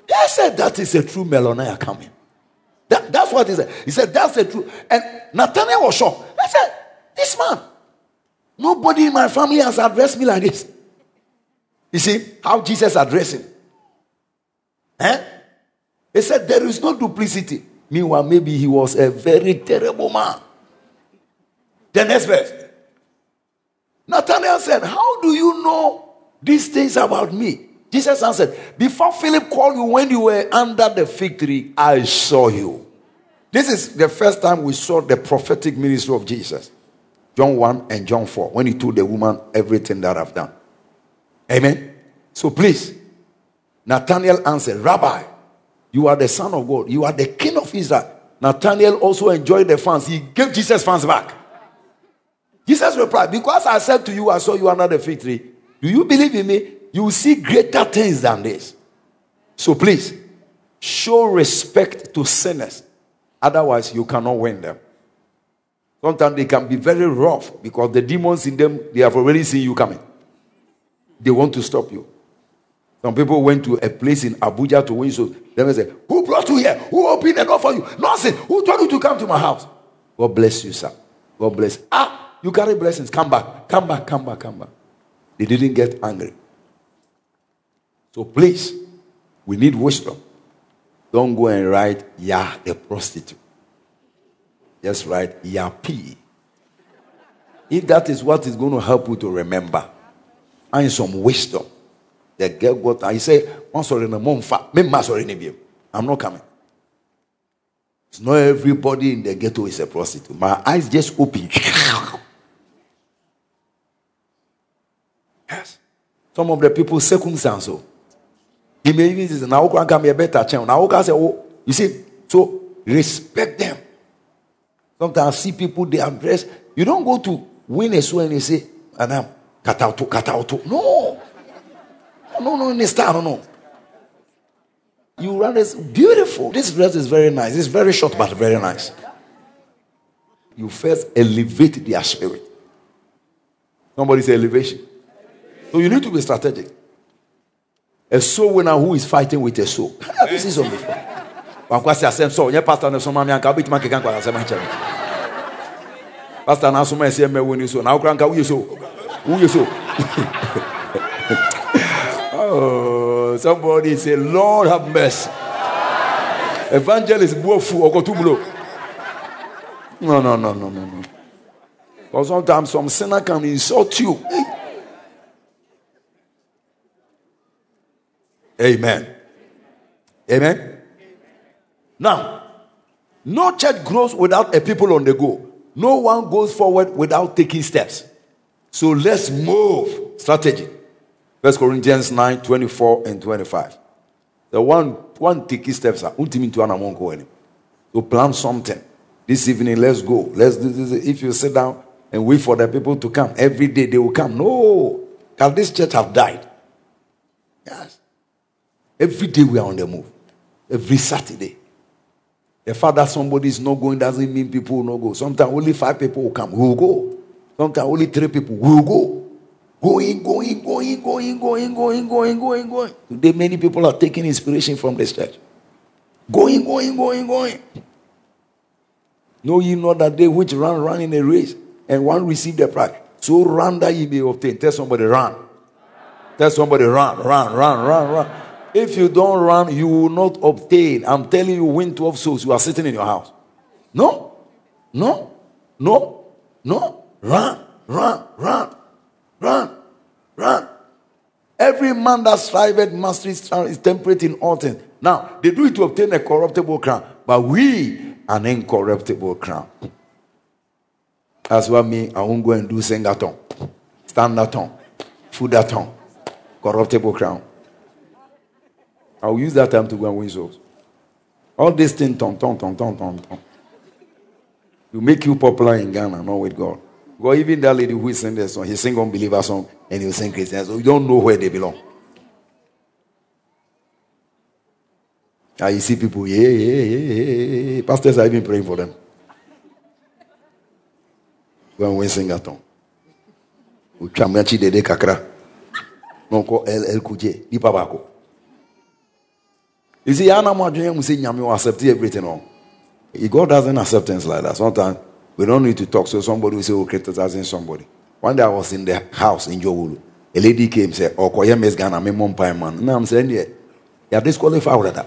He said that is a true Melania coming. That, that's what he said. He said that's a true. And Nathanael was shocked. I said, this man, nobody in my family has addressed me like this. You see how Jesus addressed him. Eh? He said there is no duplicity. Meanwhile, maybe he was a very terrible man. The next verse. Nathanael said, How do you know these things about me? Jesus answered, Before Philip called you when you were under the fig tree, I saw you. This is the first time we saw the prophetic ministry of Jesus. John 1 and John 4, when he told the woman everything that I've done. Amen. So please, Nathanael answered, Rabbi, you are the Son of God. You are the King of Israel. Nathanael also enjoyed the fans. He gave Jesus fans back. Jesus replied, Because I said to you, I saw you under the fig tree. Do you believe in me? You will see greater things than this. So please, show respect to sinners. Otherwise, you cannot win them. Sometimes they can be very rough because the demons in them, they have already seen you coming. They want to stop you. Some people went to a place in Abuja to win so They say, Who brought you here? Who opened the door for you? Nonsense. Who told you to come to my house? God bless you, sir. God bless. Ah, you carry blessings. Come back. Come back. Come back. Come back. They didn't get angry. So please, we need wisdom. Don't go and write Yah the prostitute. Just write Yapi. If that is what is going to help you to remember, and some wisdom. The girl got I say, I'm sorry, no mom fa. Me sorry, I'm not coming. It's not everybody in the ghetto is a prostitute. My eyes just open. yes. Some of the people circumstance so. Oh. He may even say, now can come a better channel. Now can say, oh, you see, so respect them. Sometimes I see people they address. You don't go to win a soul and say, out, cut out. No. No, no, in style, no, no. You run this beautiful. This dress is very nice. It's very short, but very nice. You first elevate their spirit. Somebody say elevation. So you need to be strategic. A soul winner who is fighting with a soul. this is on before. wankwasi asɛm sɛ ɔnyɛ pastor no soma me anka wobɛtumi akeka nkwa asɛm akyɛ me pastor no asoma ɛsɛ mmɛwo ni so na wokora nka woyɛ so woyɛ so Oh, somebody say, Lord have mercy. Evangelist Buofu Okotumulo. No, no, no, no, no, no. Because sometimes some sinner can insult you. Amen. Amen. Now, no church grows without a people on the go. No one goes forward without taking steps. So let's move. Strategy. First Corinthians 9, 24 and 25. The one one take steps are ultimately to So plan something. This evening, let's go. Let's do this. If you sit down and wait for the people to come, every day they will come. No. Can this church have died? Yes. Every day we are on the move. Every Saturday. The fact that somebody is not going doesn't mean people will not go. Sometimes only five people will come. We will go. Sometimes only three people will go. Going, going, going, going, going, going, going, going, going. Today, many people are taking inspiration from this church. Going, going, going, going. Know ye not that they which run, run in a race, and one receive the prize. So run that ye may obtain. Tell somebody, run. Tell somebody, run, run, run, run, run. If you don't run, you will not obtain. I'm telling you, win 12 souls. You are sitting in your house. No, no, no, no. Run, run, run, run, run. Every man that striveth mastery is temperate in all things. Now, they do it to obtain a corruptible crown, but we an incorruptible crown. That's what me, I won't go and do sing that tongue, stand that tongue, food that tongue, corruptible crown. I'll use that time to go and win souls. All this thing, ton, ton, ton, ton, ton, ton. To make you popular in Ghana, not with God. Because even that lady who is singing this song, he sing unbeliever song and he sing Christian. So you don't know where they belong. Ah, you see people, yeah, yeah, yeah, yeah. Pastors are even praying for them. Go and win sing a tongue. Uchamachi dede kakra. Nonko el el kuje. Di babako. You see, I'm say you accept everything. No. God doesn't accept things like that. Sometimes we don't need to talk. So somebody will say, okay, criticizing somebody. One day I was in the house in Jowulu. A lady came and said, Oh, Koya Miss Ghana, I'm mom pie man. Now I'm saying, Yeah, you are disqualified for that.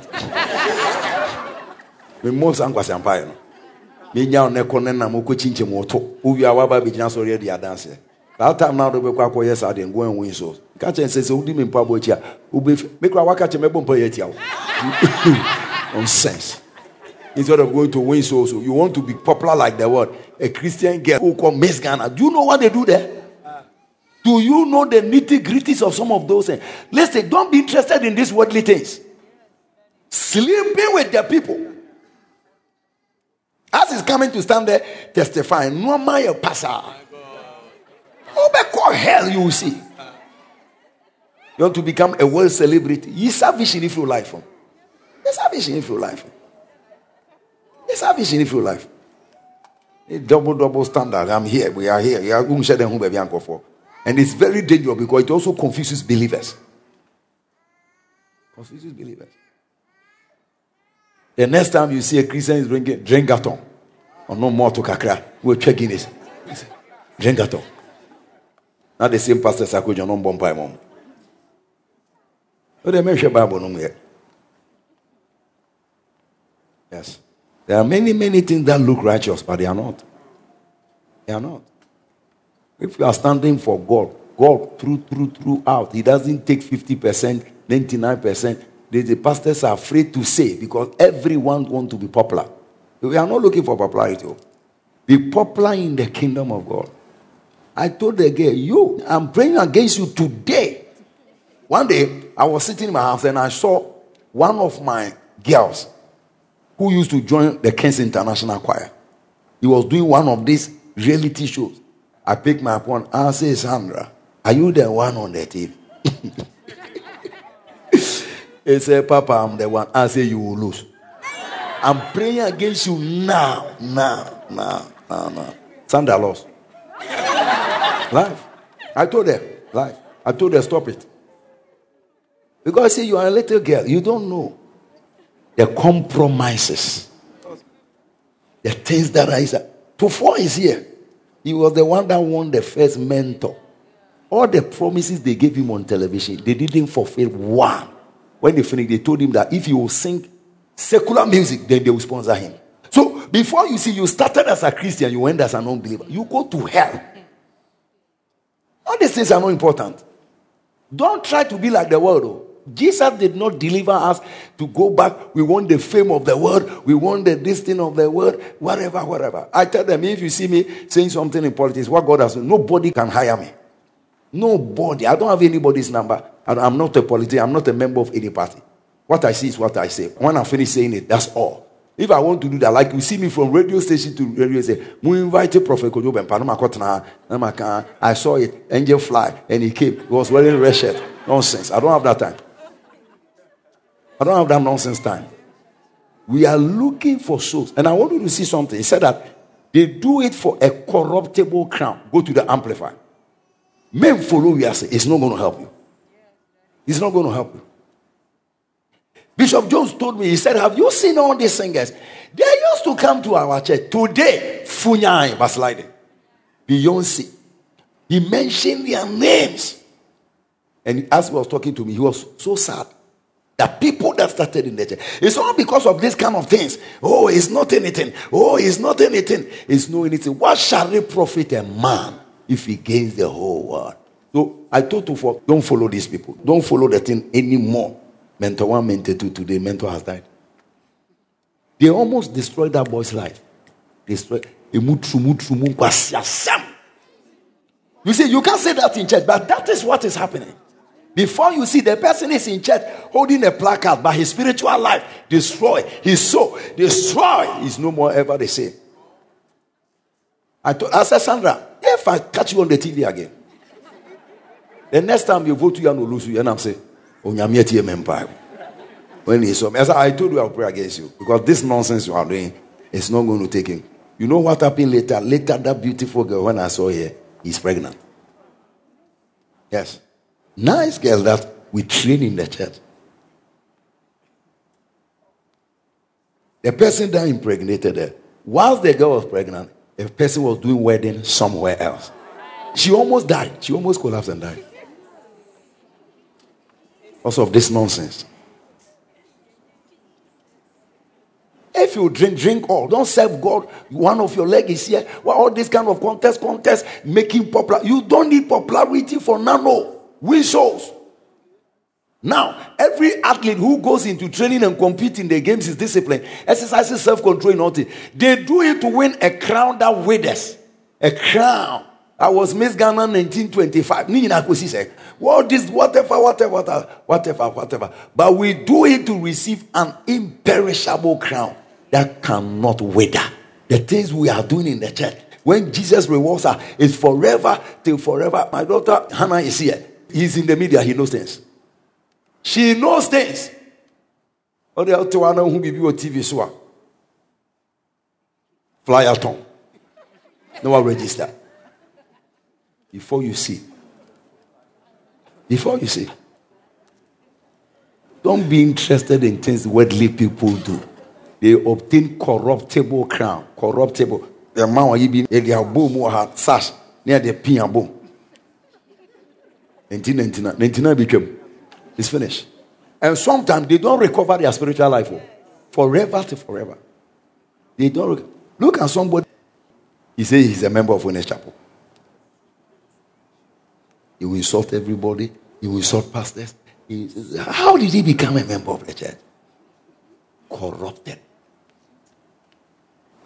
Me most uncle Sampaio. Me now Nekon and Namoko Chinche Moto, who you are about to be already a. That time now, the Bequa Koya Sadi and going win so. Catch and says, Udi Mimpabochia, Ubi, make a waka to Mebumpoyetia. Nonsense. Instead of going to win souls, So you want to be popular like the word. A Christian girl who called Miss Ghana. Do you know what they do there? Do you know the nitty gritties of some of those things? Listen, don't be interested in these worldly things. Sleeping with the people. As he's coming to stand there testifying, no my pastor. Oh, hell, you will see. You want to become a world celebrity. You have vision if you life. A vision if you life. There's a vision life. Double, double standard. I'm here. We are here. And it's very dangerous because it also confuses believers. Confuses believers. The next time you see a Christian is drinking, drink gaton. Or no more to kakra. We're checking this. Drink gaton. Not the same pastor Sakuja, no bomb by mom. But they mention Bible no more. Yes. There are many, many things that look righteous, but they are not. They are not. If you are standing for God, God through, through, throughout, He doesn't take 50%, 99%. The, the pastors are afraid to say because everyone wants to be popular. We are not looking for popularity. Oh. Be popular in the kingdom of God. I told the girl, You, I'm praying against you today. One day, I was sitting in my house and I saw one of my girls who used to join the Kings International Choir. He was doing one of these reality shows. I picked my phone. I say, Sandra, are you the one on the TV? he said, Papa, I'm the one. I say, You will lose. I'm praying against you now, now, now, now, now. Sandra lost. Life. I told her, life. I told her, stop it. Because say, You are a little girl. You don't know the compromises, the things that I said. Tufo is here. He was the one that won the first mentor. All the promises they gave him on television, they didn't fulfill one. When they finished, they told him that if he will sing secular music, then they will sponsor him. So before you see, you started as a Christian, you went as an unbeliever. You go to hell. All these things are not important. Don't try to be like the world. Though. Jesus did not deliver us to go back. We want the fame of the world. We want the destiny of the world. Whatever, whatever. I tell them, if you see me saying something in politics, what God has nobody can hire me. Nobody. I don't have anybody's number. I'm not a politician. I'm not a member of any party. What I see is what I say. When I finish saying it, that's all. If I want to do that, like you see me from radio station to radio, say, we invited Prophet Kojo Panama I saw it, angel fly, and he came. He was wearing red shirt. Nonsense. I don't have that time. I don't have that nonsense time. We are looking for souls. And I want you to see something. He said that they do it for a corruptible crown. Go to the amplifier. Men follow you. It's not going to help you. It's not going to help you. Bishop Jones told me, he said, Have you seen all these singers? They used to come to our church. Today, Funyai was like Beyonce. He mentioned their names. And as he was talking to me, he was so sad. The people that started in the church. It's all because of this kind of things. Oh, it's not anything. Oh, it's not anything. It's no anything. What shall it profit a man if he gains the whole world? So I told you for don't follow these people. Don't follow the thing anymore. Mentor one, mentor two. Today, mentor has died. They almost destroyed that boy's life. Destroyed. You see, you can't say that in church, but that is what is happening. Before you see the person is in church holding a placard, but his spiritual life destroy, his soul destroy, is no more ever the same. I, told, I said, Sandra, if I catch you on the TV again, the next time you vote, you and lose you, and I'm saying, Oh, when he saw me, I said, I told you I'll pray against you because this nonsense you are doing is not going to take him. You know what happened later? Later, that beautiful girl, when I saw her, he's pregnant. Yes. Nice girl that we train in the church. The person that impregnated her, whilst the girl was pregnant, a person was doing wedding somewhere else. She almost died. She almost collapsed and died. Also of this nonsense. If you drink, drink all. Don't serve God. One of your leg is here. Well, all this kind of contest, contest, making popular. You don't need popularity for nano win souls. Now, every athlete who goes into training and compete in the games is disciplined, exercises self control in all things. They do it to win a crown that withers. A crown. I was Miss Ghana 1925. Nina Kosi said, What this, whatever, whatever, whatever, whatever. But we do it to receive an imperishable crown that cannot wither. The things we are doing in the church. When Jesus rewards us, is forever till forever. My daughter Hannah is here. He's in the media, he knows things. She knows things. Oh, they are to one who give you a TV so. Fly out on. No one register. Before you see. Before you see. Don't be interested in things worldly people do. They obtain corruptible crown. Corruptible. The man will be a boom or hat sash near the pin boom. 1999 became. It's finished. And sometimes they don't recover their spiritual life oh. forever to forever. They don't. Look at somebody. He says he's a member of Winners Chapel. He will insult everybody. He will insult pastors. He, how did he become a member of the church? Corrupted.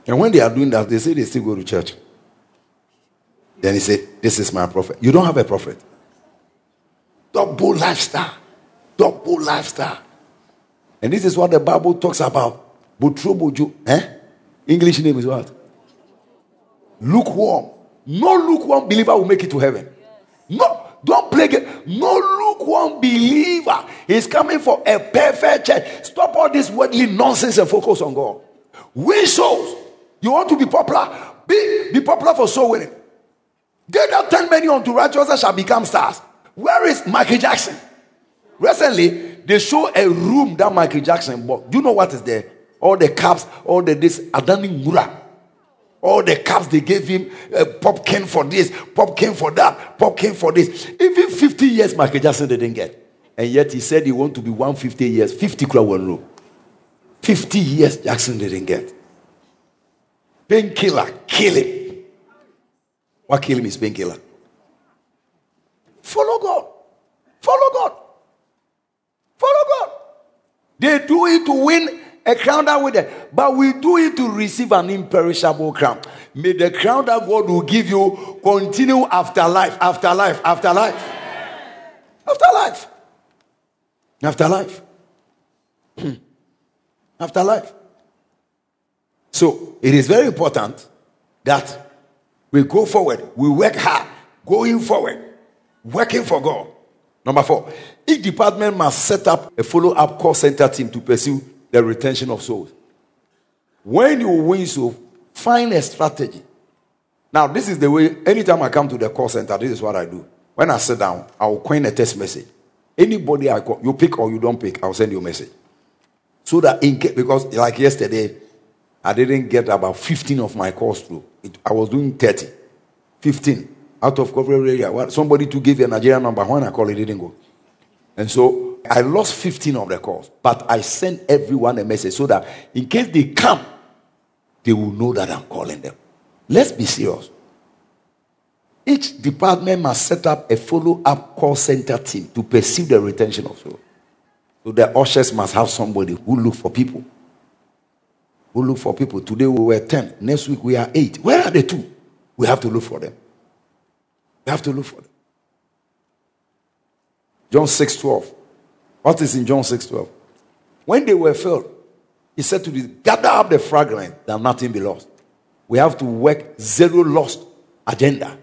And when they are doing that, they say they still go to church. Then he said, This is my prophet. You don't have a prophet. Double lifestyle. Double lifestyle. And this is what the Bible talks about. Butroboju. Eh? English name is what? Lukewarm. No lukewarm believer will make it to heaven. No, don't play it. No lukewarm believer is coming for a perfect church. Stop all this worldly nonsense and focus on God. Win souls. You want to be popular? Be, be popular for soul winning. They that turn many unto righteousness shall become stars. Where is Michael Jackson? Recently, they show a room that Michael Jackson bought. Do you know what is there? All the cups, all the this Adani Mura. All the cups they gave him, uh, pop can for this, pop came for that, pop came for this. Even 50 years Michael Jackson didn't get. And yet he said he want to be 150 years, 50 crowd one room. 50 years Jackson didn't get. Painkiller, kill him. What kill him is painkiller. Follow God. Follow God. Follow God. They do it to win a crown that with it, but we do it to receive an imperishable crown. May the crown that God will give you continue after life, after life, after life, after life, after life, hmm. after life. So it is very important that we go forward, we work hard, going forward working for God. Number four, each department must set up a follow up call center team to pursue the retention of souls. When you win so, find a strategy. Now, this is the way, anytime I come to the call center, this is what I do. When I sit down, I will coin a text message. Anybody I call, you pick or you don't pick, I'll send you a message. So that in case, because like yesterday, I didn't get about 15 of my calls through. It, I was doing 30. 15 out of coverage area. Somebody to give you a Nigerian number. When I call, it didn't go. And so I lost 15 of the calls. But I sent everyone a message so that in case they come, they will know that I'm calling them. Let's be serious. Each department must set up a follow up call center team to pursue the retention of souls. So the ushers must have somebody who look for people. Who look for people. Today we were 10. Next week we are 8. Where are the two? We have to look for them. We have to look for them. John 6 12. What is in John 6 12? When they were filled, he said to them, Gather up the fragment that nothing be lost. We have to work zero lost agenda.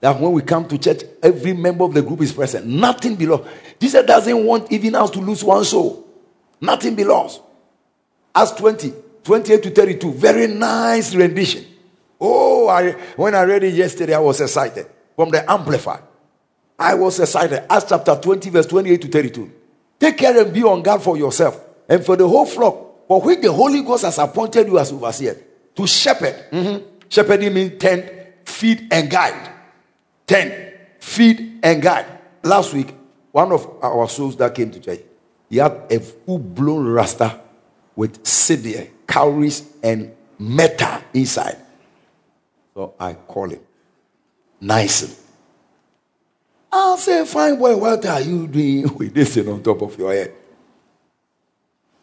That when we come to church, every member of the group is present. Nothing be lost. Jesus doesn't want even us to lose one soul. Nothing be lost. Acts 20, 28 to 32. Very nice rendition. Oh, I, when I read it yesterday, I was excited. From the Amplified. I was excited. Acts chapter 20, verse 28 to 32. Take care and be on guard for yourself and for the whole flock, for which the Holy Ghost has appointed you as overseer to shepherd. Mm-hmm. Shepherding means tend, feed, and guide. Tend, feed, and guide. Last week, one of our souls that came to church, he had a full blown rasta with cidia, cowries, and metal inside. So I call him nicely. I'll say, fine boy, what are you doing with this thing on top of your head?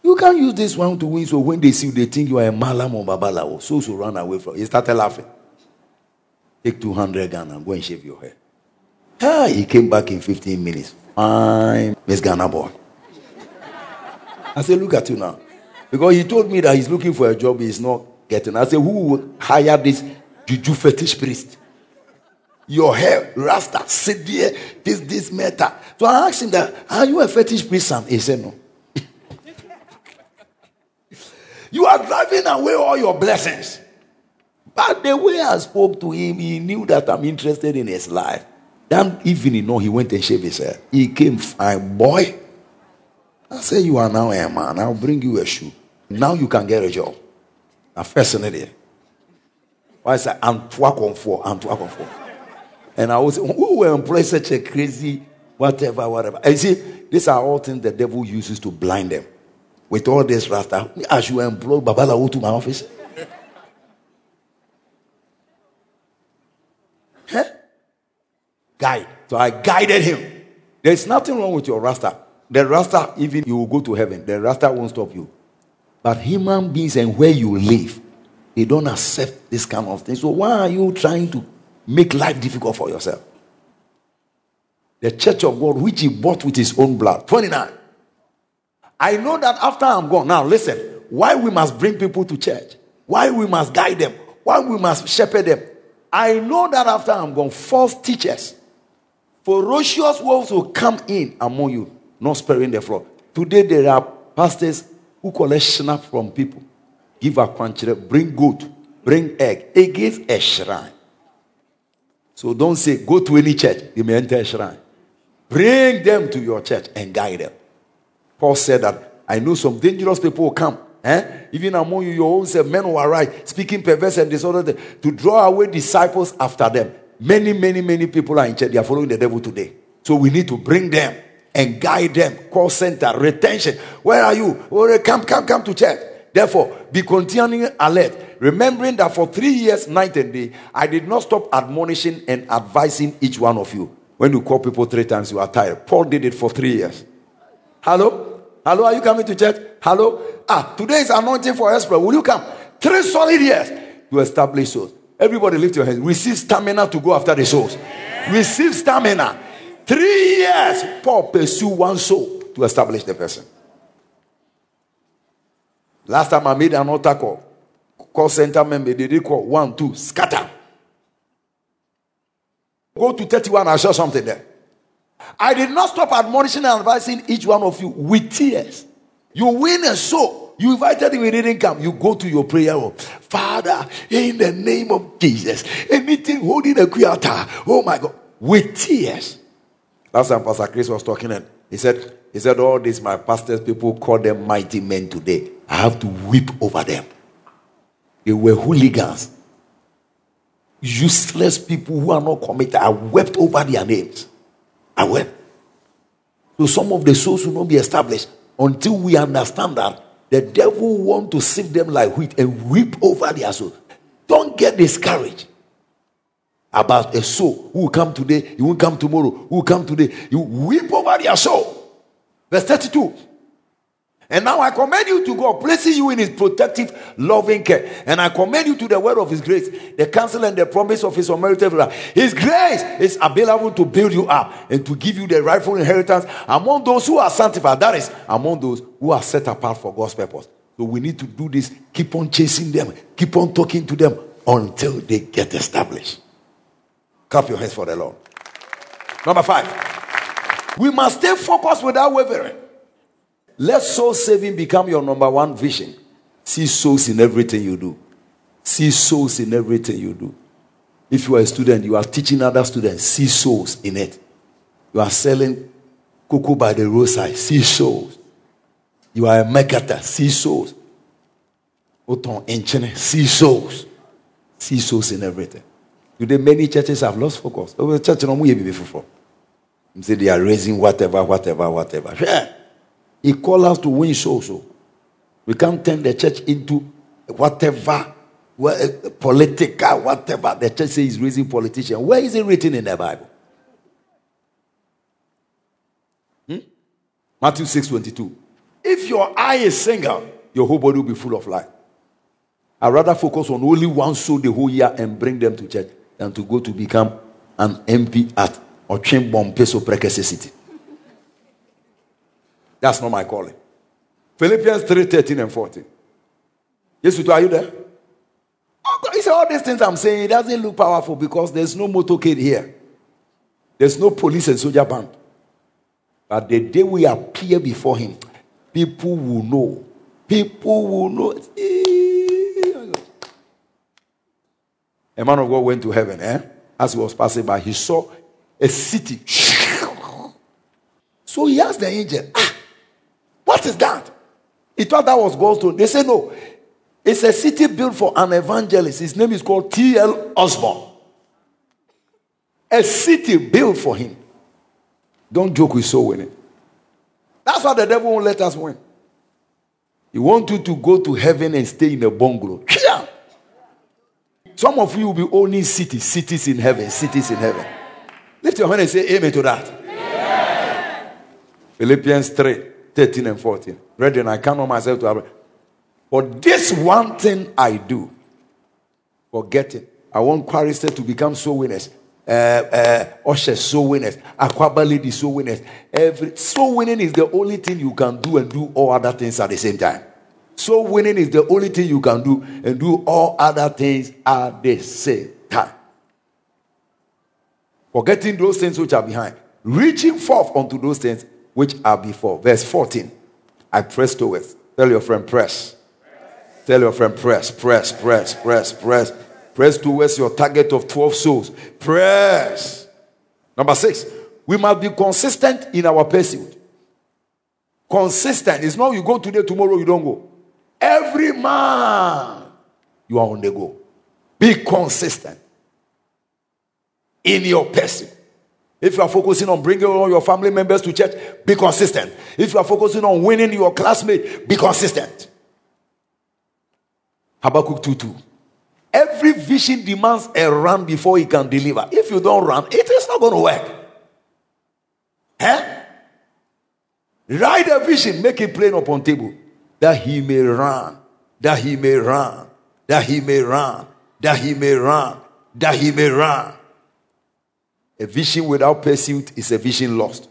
You can't use this one to win, so when they see you, they think you are a malam or babala or So so run away from. He started laughing. Take 200 Ghana and go and shave your hair. Ah, he came back in 15 minutes. Fine, Miss Ghana boy. I said, look at you now. Because he told me that he's looking for a job he's not getting. I said, who will hire this juju fetish priest? Your hair, rasta, sit there, this, this matter. So I asked him that, are you a fetish priest, Sam? He said, no. you are driving away all your blessings. But the way I spoke to him, he knew that I'm interested in his life. That evening, no, he went and shaved his hair. He came fine, boy. I said, You are now a man. I'll bring you a shoe. Now you can get a job. It. Why I said, Antoine Comfort, Antoine Comfort. And I was, who will employ such a crazy, whatever, whatever. And you see, these are all things the devil uses to blind them. With all this rasta, I should employ Babalawo to my office. huh? Guide. So I guided him. There's nothing wrong with your rasta. The rasta, even you will go to heaven, the rasta won't stop you. But human beings and where you live, they don't accept this kind of thing. So why are you trying to make life difficult for yourself. The church of God, which he bought with his own blood. 29. I know that after I'm gone, now listen, why we must bring people to church, why we must guide them, why we must shepherd them. I know that after I'm gone, false teachers, ferocious wolves will come in among you, not sparing the flock. Today there are pastors who collect snap from people, give a quantity, bring goat, bring egg against a shrine. So don't say, go to any church, you may enter a shrine. Bring them to your church and guide them. Paul said that I know some dangerous people will come. Eh? Even among you, your own self, men will arise, speaking perverse and disorder to draw away disciples after them. Many, many, many people are in church. They are following the devil today. So we need to bring them and guide them. Call center, retention. Where are you? Oh, come, come, come to church. Therefore, be continuing alert remembering that for three years, night and day, I did not stop admonishing and advising each one of you. When you call people three times, you are tired. Paul did it for three years. Hello? Hello, are you coming to church? Hello? Ah, today is anointing for Esper. Will you come? Three solid years to establish souls. Everybody lift your hands. Receive stamina to go after the souls. Receive stamina. Three years, Paul pursue one soul to establish the person. Last time I made an altar call call center member, they did call one, two, scatter. Go to 31, I saw something there. I did not stop admonishing and advising each one of you with tears. You win a soul. You invited him, he didn't come. You go to your prayer room. Father, in the name of Jesus, anything holding a creator, oh my God, with tears. Last time Pastor Chris was talking, and he said, he said, All these my pastors, people call them mighty men today. I have to weep over them. They were hooligans, useless people who are not committed. I wept over their names. I wept. So some of the souls will not be established until we understand that the devil want to sift them like wheat and weep over their soul. Don't get discouraged about a soul who will come today, he won't come tomorrow, who will come today, you weep over their soul. Verse 32. And now I commend you to God, placing you in his protective, loving care. And I commend you to the word of his grace, the counsel and the promise of his unmerited love. His grace is available to build you up and to give you the rightful inheritance among those who are sanctified. That is, among those who are set apart for God's purpose. So we need to do this. Keep on chasing them, keep on talking to them until they get established. Clap your hands for the Lord. Number five, we must stay focused without wavering. Let soul saving become your number one vision. See souls in everything you do. See souls in everything you do. If you are a student, you are teaching other students, see souls in it. You are selling cocoa by the roadside, see souls. You are a marketer, see souls. Oton enchine, see souls. See souls in everything. Today, many churches have lost focus. Church they are raising whatever, whatever, whatever. Yeah. He called us to win souls. So we can't turn the church into whatever, eh, political, whatever. The church says is raising politicians. Where is it written in the Bible? Hmm? Matthew 6 22. If your eye is single, your whole body will be full of light. I'd rather focus on only one soul the whole year and bring them to church than to go to become an MP at Ochim Peso Prekese City. That's not my calling. Philippians 3 13 and 14. Yes, are you there? Oh, he said, All these things I'm saying, it doesn't look powerful because there's no motorcade here. There's no police and soldier band. But the day we appear before him, people will know. People will know. A man of God went to heaven, eh? As he was passing by, he saw a city. So he asked the angel, ah, what is that? He thought that was God's throne. They said, no. It's a city built for an evangelist. His name is called T.L. Osborn. A city built for him. Don't joke with soul winning. That's why the devil won't let us win. He wants you to go to heaven and stay in a bungalow. Some of you will be owning cities, cities in heaven, cities in heaven. Lift your hand and say amen to that. Amen. Philippians 3 13 and 14. Brethren, I count on myself to have. For this one thing I do, forgetting. I want Chorister to become soul winners. Uh, uh, Usher soul winners. Akwaaba lady soul winners. Every soul winning is the only thing you can do and do all other things at the same time. Soul winning is the only thing you can do and do all other things at the same time. Forgetting those things which are behind, reaching forth unto those things which are before. Verse 14. I press towards. Tell your friend, press. Tell your friend, press, press, press, press, press. Press towards your target of 12 souls. Press. Number six, we must be consistent in our pursuit. Consistent. It's not you go today, tomorrow you don't go. Every man, you are on the go. Be consistent in your pursuit. If you are focusing on bringing all your family members to church, be consistent. If you are focusing on winning your classmate, be consistent. Habakkuk 2 2. Every vision demands a run before it can deliver. If you don't run, it is not going to work. Huh? Write a vision, make it plain upon table that he may run, that he may run, that he may run, that he may run, that he may run. A vision without pursuit is a vision lost.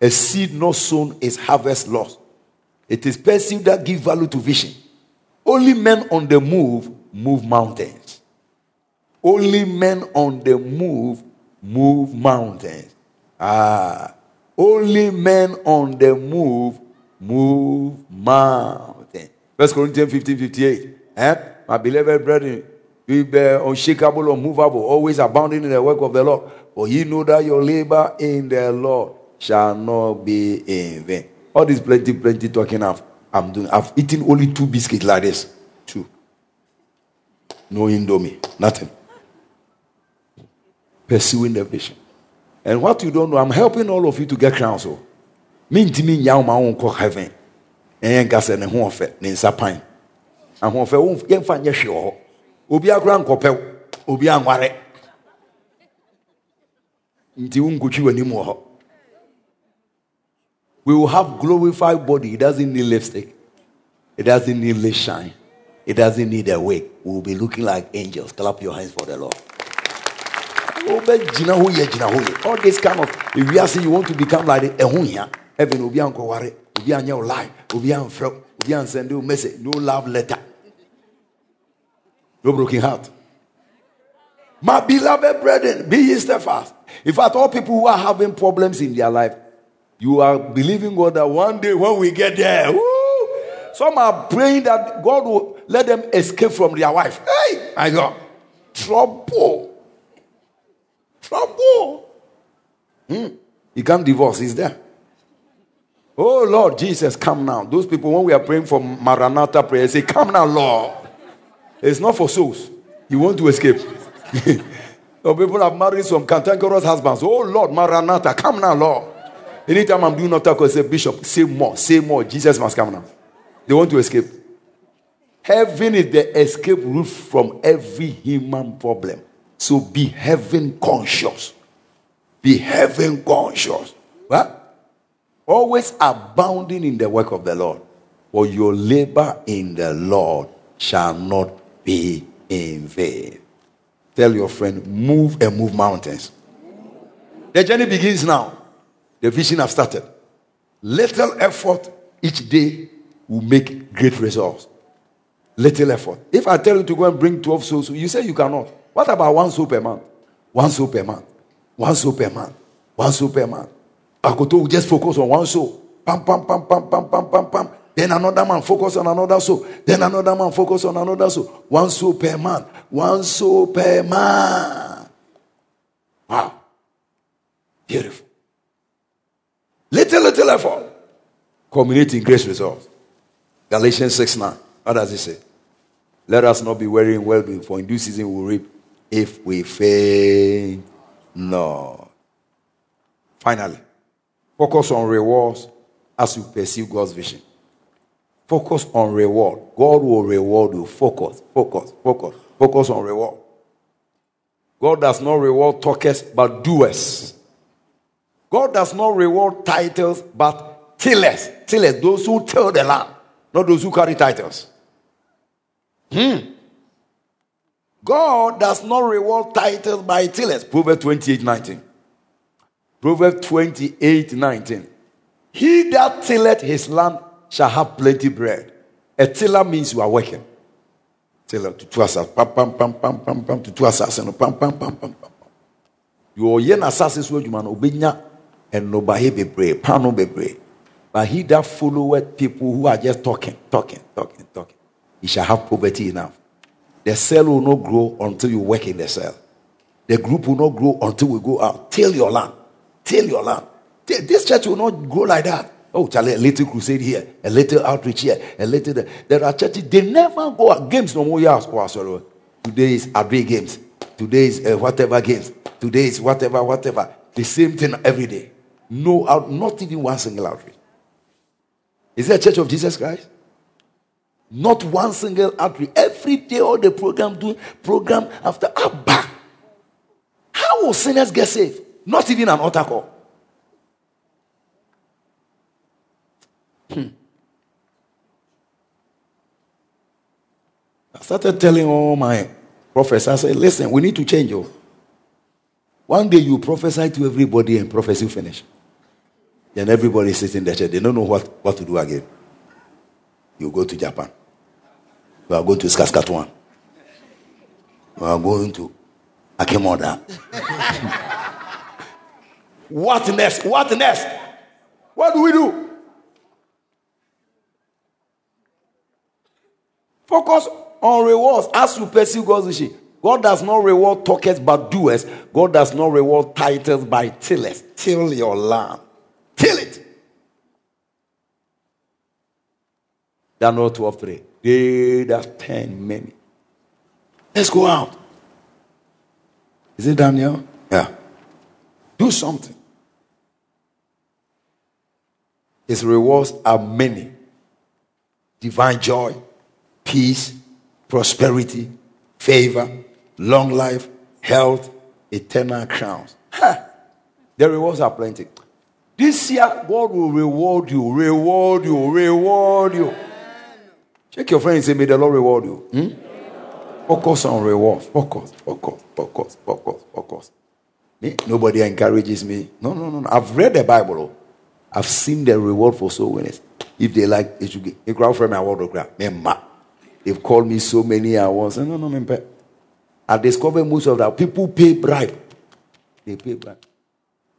A seed not sown is harvest lost. It is pursuit that gives value to vision. Only men on the move move mountains. Only men on the move move mountains. Ah, only men on the move move mountains. First Corinthians 15 58. Eh? My beloved brethren, be unshakable, unmovable, always abounding in the work of the Lord. For ye know that your labor in the Lord shall not be in vain. All this plenty, plenty talking of I'm doing. I've eaten only two biscuits like this. Two. No indomie. Nothing. Pursuing the vision. And what you don't know, I'm helping all of you to get crowns. Oh. counsel. Me ntimi nya my own kɔ heaven. Ɛyɛ nka sɛ ne ho ɔfɛ ne nsa pan. Ahoɔfɛ wo yɛmfa nyɛ hwɛ wɔ hɔ. Obi akora nkɔpɛw. Obi anware. Nti wo nkotwi w'anim wɔ hɔ. We will have glorified body. It doesn't need lipstick. It doesn't need lip shine. It doesn't need a wig. We will be looking like angels. Clap your hands for the Lord. Oh, All this kind of if you are saying you want to become like a hunya, heaven will will your life, will be on fro, will be on send you message, no love letter. No broken heart. My beloved brethren, be ye steadfast. In fact, all people who are having problems in their life, you are believing God that one day when we get there, woo, some are praying that God will let them escape from their wife. Hey, my God, trouble, trouble. Hmm. You can't divorce, is there? Oh Lord Jesus, come now. Those people, when we are praying for Maranatha prayer, say, Come now, Lord. It's not for souls. You want to escape. Some people have married some cantankerous husbands. Oh Lord, Maranatha, come now, Lord. Anytime I'm doing not I say, Bishop, say more, say more. Jesus must come now. They want to escape. Heaven is the escape route from every human problem. So be heaven conscious. Be heaven conscious. What? Always abounding in the work of the Lord. For your labor in the Lord shall not be in vain. Tell your friend, move and move mountains. The journey begins now. The vision has started. Little effort each day will make great results. Little effort. If I tell you to go and bring 12 souls, you say you cannot. What about one soul per month? One soul per month. One soul per month. One soul per month. Akoto will just focus on one soul. Pam, pam, pam, pam, pam, pam, pam, pam. Then another man focus on another soul. Then another man focus on another soul. One soul per month. One soul per month. Wow. Beautiful. Little, little effort. Culminating great results. Galatians 6 9. What does it say? Let us not be weary in well doing, for in due season we reap if we fail not. Finally, focus on rewards as you pursue God's vision. Focus on reward. God will reward you. Focus, focus, focus, focus on reward. God does not reward talkers but doers. God does not reward titles but tillers. Tillers, those who till the land, not those who carry titles. Hmm. God does not reward titles by tillers. Proverbs 28 19. Proverbs 28 19. He that tilleth his land shall have plenty bread. A tiller means you are working. Tiller to two assassins. Pam, pam, pam, pam, pam, pam, to two assassins. Pam, pam, pam, pam, pam. You are yen assassins you man obenya and no bahe bebre, pano bebre. But he that followeth people who are just talking, talking, talking, talking, he shall have poverty enough. The cell will not grow until you work in the cell. The group will not grow until we go out. Till your land. Till your land. This church will not grow like that. Oh, Charlie, a little crusade here, a little outreach here, a little. There, there are churches, they never go out. Games no more years. Oh. Today is Adre games. Today is uh, whatever games. Today is whatever, whatever. The same thing every day. No out, not even one single outreach. Is there a church of Jesus Christ? Not one single outreach. Every day, all the program do program after Abba. How will sinners get saved? Not even an altar call. Hmm. I started telling all my prophets, I said, listen, we need to change. Oh. One day you prophesy to everybody and prophecy finish. Then everybody sits in the church. They don't know what, what to do again. You go to Japan. You are going to Saskatchewan. You are going to Akemoda. what next? What next? What do we do? Focus on rewards as you pursue God's vision. God does not reward talkers but doers. God does not reward titles by tillers. Till your land. Till it. Daniel 12 3. They that ten many. Let's go out. Is it Daniel? Yeah. Do something. His rewards are many divine joy, peace, prosperity, favor, long life, health, eternal crowns. Ha! The rewards are plenty. This year, God will reward you, reward you, reward you. Check your friend and say, May the Lord reward you. Hmm? Focus on reward. Focus, focus, focus, focus, focus. Me? Nobody encourages me. No, no, no, no. I've read the Bible. Oh. I've seen the reward for soul winners. If they like, they should get a crowd from my world of They've called me so many hours. No, no, no, I discovered most of that people pay bribe. They pay bribe.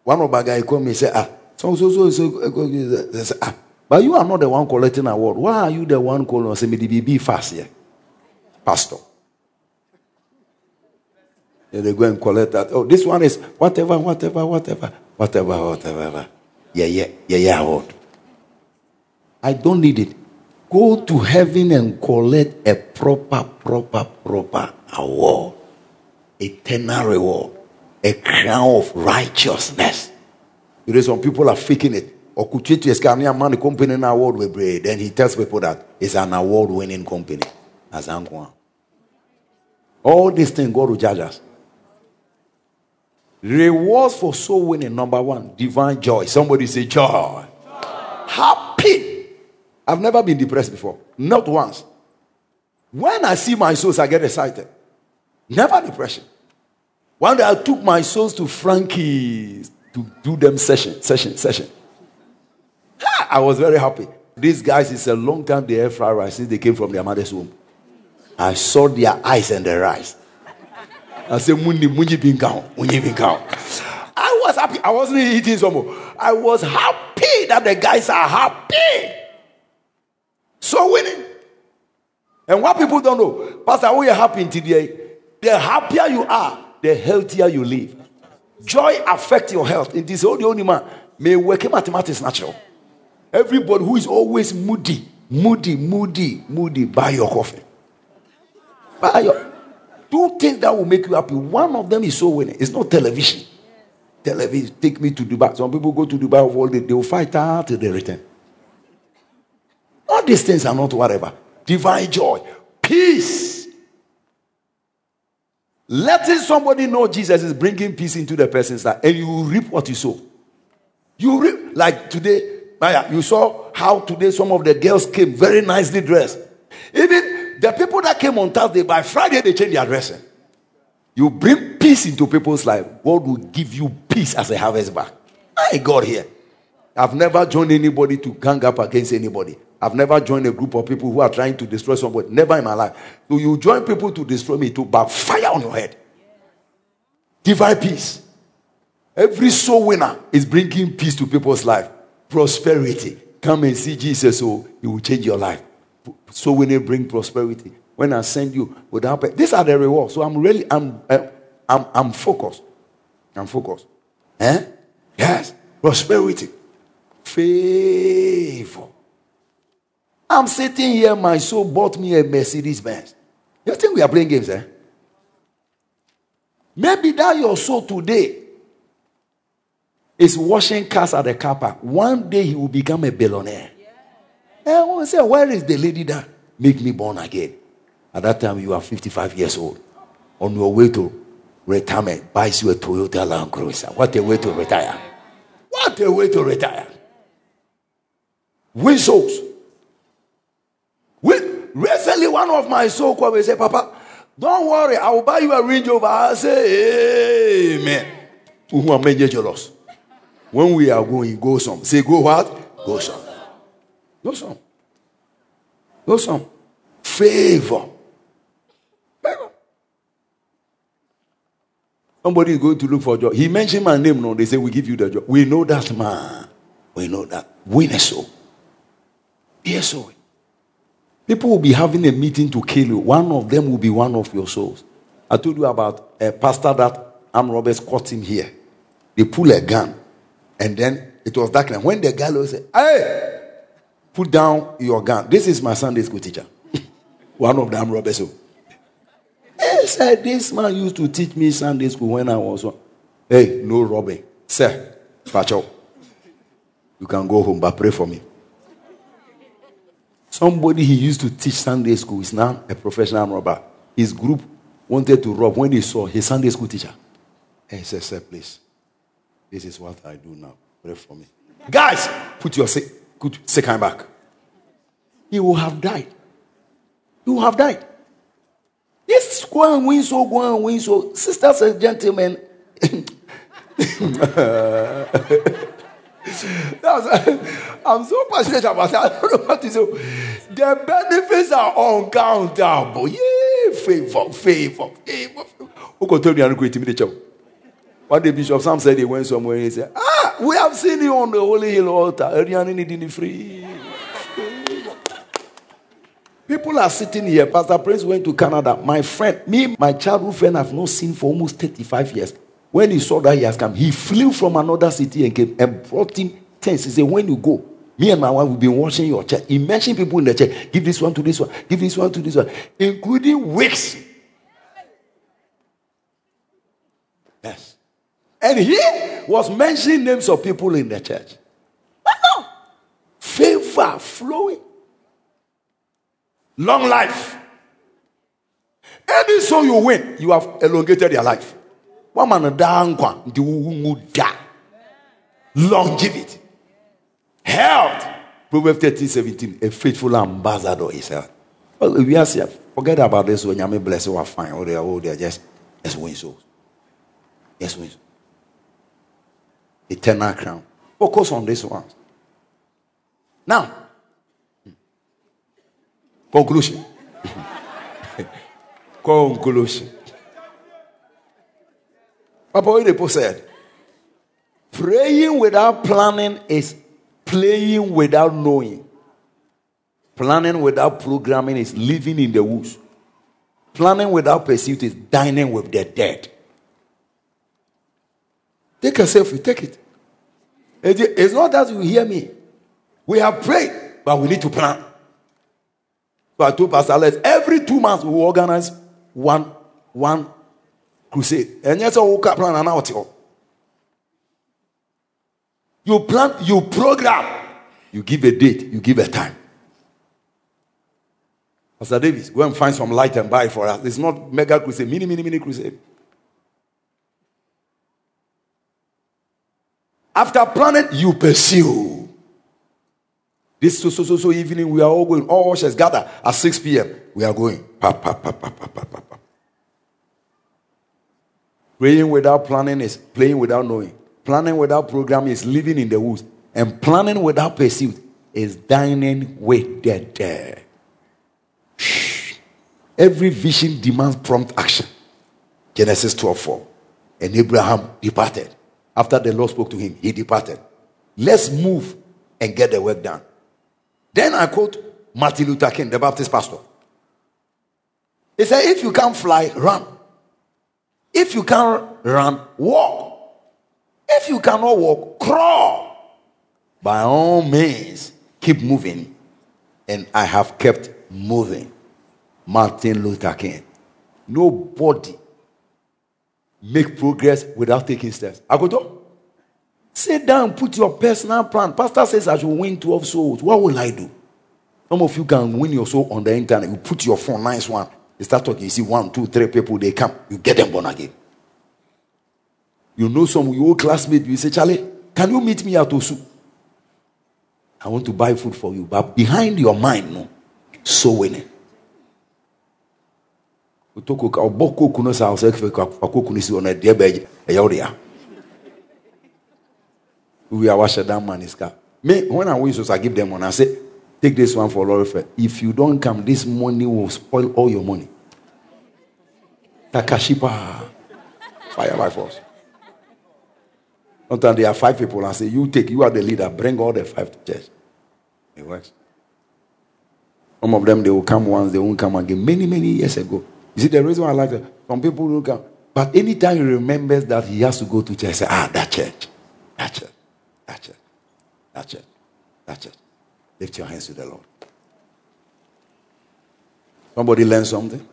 One of my guys called me and said, Ah, so, so, so, so, so, ah, but you are not the one collecting award. Why are you the one calling us? Me be fast here, pastor. And they go and collect that. Oh, this one is whatever, whatever, whatever, whatever, whatever. Yeah, yeah, yeah, yeah, award. I don't need it. Go to heaven and collect a proper, proper, proper award. Eternal reward. A crown of righteousness. Know, some people are faking it. Okuchetu Escania man the company an award with bread. Then he tells people that it's an award winning company. As All these things God will judge us. Rewards for soul winning, number one, divine joy. Somebody say joy. joy. Happy. I've never been depressed before. Not once. When I see my souls, I get excited. Never depression. One day I took my souls to Frankie's to do them session, session, session. Ah, I was very happy. These guys, it's a long time they have fried rice since they came from their mother's womb. I saw their eyes and their eyes. I said, Mundi, Munji Binkao, Munji Binkao. I was happy. I wasn't eating some more. I was happy that the guys are happy. So winning. And what people don't know, Pastor, we are happy today. The happier you are, the healthier you live. Joy affects your health. In this old only man may work mathematics natural. Everybody who is always moody, moody, moody, moody, buy your coffee. Buy your two things that will make you happy. One of them is so winning. It's not television. Television take me to Dubai. Some people go to Dubai of all day. They will fight out till they return. All these things are not whatever. Divine joy, peace. Letting somebody know Jesus is bringing peace into the person's life, and you reap what you sow. You reap like today. You saw how today some of the girls came very nicely dressed. Even the people that came on Thursday, by Friday, they changed their dressing. You bring peace into people's life, God will give you peace as a harvest back. I got here. I've never joined anybody to gang up against anybody. I've never joined a group of people who are trying to destroy somebody. Never in my life. So you join people to destroy me to backfire on your head. Divine peace. Every soul winner is bringing peace to people's life prosperity. Come and see Jesus, so oh, he will change your life. So when they bring prosperity, when I send you without pay, these are the rewards. So I'm really, I'm, uh, I'm, I'm focused. I'm focused. Eh? Yes, prosperity, favor. I'm sitting here, my soul bought me a Mercedes Benz. You think we are playing games, eh? Maybe that your soul today is washing cars at the car park. One day he will become a billionaire. Yeah. And we say, Where is the lady that make me born again? At that time, you are 55 years old. On your way to retirement, buys you a Toyota Land Cruiser. What a way to retire! What a way to retire! Souls. Recently, one of my soul called and said, Papa, don't worry, I will buy you a Range Rover. I say, Amen. Who are major jealous? When we are going, go some. Say, go what? Go some. Go some. Go some. Favor. Somebody is going to look for a job. He mentioned my name. No, they say, we give you the job. We know that man. We know that. Win a soul. Be. People will be having a meeting to kill you. One of them will be one of your souls. I told you about a pastor that armed robbers caught him here. They pull a gun, and then it was dark. And when the guy say, Hey, put down your gun. This is my Sunday school teacher. one of the armed robbers. He said, This man used to teach me Sunday school when I was one. Hey, no robbing. Sir, patch up. You can go home, but pray for me. Somebody he used to teach Sunday school is now a professional robber. His group wanted to rob when they saw his Sunday school teacher. And he said, Sir, please, this is what I do now. Pray for me. Guys, put your good second back. He will have died. He will have died. Yes, go and win so, go and win so. Sisters and gentlemen, I'm so passionate about that. I don't know what to say. The benefits are uncountable. Yeah, favor, favor, favor. Who can tell you I'm going to meet One day Bishop Sam said he went somewhere and he said, Ah, we have seen you on the Holy Hill altar. Ariane needing free. People are sitting here. Pastor Prince went to Canada. My friend, me, my childhood friend, I've not seen for almost 35 years. When he saw that he has come, he flew from another city and came and brought him tents. He said, When you go, me and my wife will be watching your church. He mentioned people in the church. Give this one to this one, give this one to this one, including wigs. Yes. And he was mentioning names of people in the church. Favor flowing. Long life. Any so you win, you have elongated your life wama no daa nkwa nti wowu da longevity health. Proverbs 13 17 a faithful ambassador is health well, we are forget about this when you bless you are fine. Or they are oh, they are just just win souls yes win eternal crown. Focus on this one. Now. Hmm. Conclusion. Conclusion Papa Oyedepo said, praying without planning is playing without knowing. Planning without programming is living in the woods. Planning without pursuit is dining with the dead. Take a selfie, take it. It's not that you hear me. We have prayed, but we need to plan. So I told Pastor every two months we organize one, one crusade sɛ woka plan wote hɔ you plan you program. You give a date you give a time. Pastor davis go and find some light and buy for us. It's not mega crusade mini mini mini crusade. After planning you pursue. This so so so so evening we are all going. All ushers gather at 6 p.m we are going. Pa, pa, pa, pa, pa, pa, pa, pa. Praying without planning is playing without knowing. Planning without programming is living in the woods. And planning without pursuit is dining with the dead. Every vision demands prompt action. Genesis 12 4. And Abraham departed. After the Lord spoke to him, he departed. Let's move and get the work done. Then I quote Martin Luther King, the Baptist pastor. He said, If you can't fly, run. If you can't run, walk. If you cannot walk, crawl. By all means, keep moving. And I have kept moving. Martin Luther King. Nobody make progress without taking steps. Agodo, sit down, put your personal plan. Pastor says I should win 12 souls. What will I do? Some of you can win your soul on the internet. You put your phone, nice one. You start talking, you see one, two, three people, they come, you get them born again. You know some your old classmate, you say, Charlie, can you meet me at Osu? I want to buy food for you. But behind your mind, no, so winning. ɔbɔ koku no saa ɔsɛ fa koku no si hɔ no ɛdeɛ bɛyɛ ɛyɛ wo dea is car me when i win i give them one i say Take this one for Lord. If you don't come, this money will spoil all your money. Takashipa. Fire by force. Sometimes there are five people and say, You take, you are the leader, bring all the five to church. It works. Some of them, they will come once, they won't come again. Many, many years ago. You see, the reason why I like that, some people will come. But anytime he remembers that he has to go to church, say, ah, that church, that church, that church, that church, that church. Lift your hands to the Lord. Somebody learn something?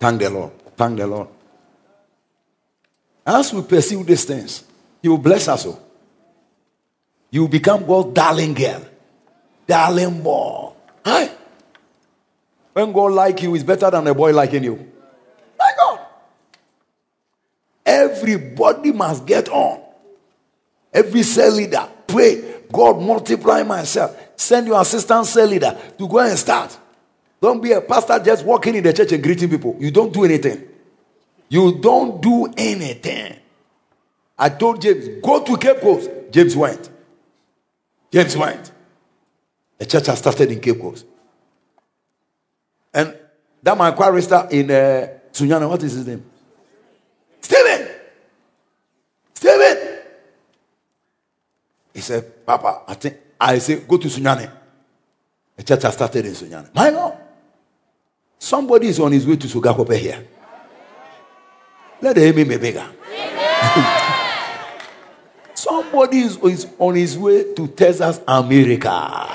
Thank the Lord. Thank the Lord. As we pursue these things, He will bless us all. You will become God's darling girl, darling boy. Hi. When God like you is better than a boy liking you. My God. Everybody must get on. Every cell leader, pray. God multiply myself. Send your assistant cell leader to go and start. Don't be a pastor just walking in the church and greeting people. You don't do anything. You don't do anything. I told James, go to Cape Coast. James went. James went. The church has started in Cape Coast. And that my chorister in uh, Sunyani, what is his name? Stephen. Stephen. He said, Papa, I think I say go to Sunyani. The church has started in Sunyani. My God. Somebody is on his way to Sogakope here. Let the amen be bigger. Somebody is, is on his way to Texas, America.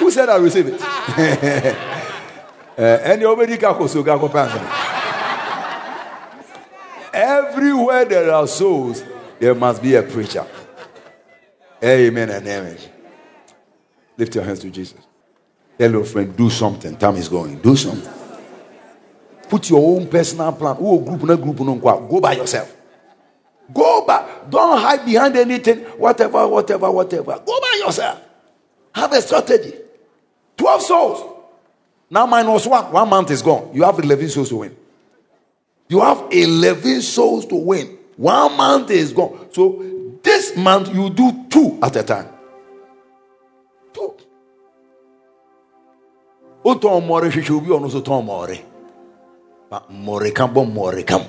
Who said I receive it? Eh, any already Everywhere there are souls, there must be a preacher. Amen and amen. Lift your hands to Jesus. Tell your friend, do something. Time is going. Do something. Put your own personal plan. Oh, group, no group, no Go by yourself. Go by. Don't hide behind anything. Whatever, whatever, whatever. Go by yourself. Have a strategy. 12 souls. Now minus one. One month is gone. You have 11 souls to win. You have 11 souls to win. One month is gone. So this month you do two at a time. Two. wotɔn mmɔre hwehwɛ obi ɔno nso tɔn mmɔre but mmɔre ka bɔ mmɔre kam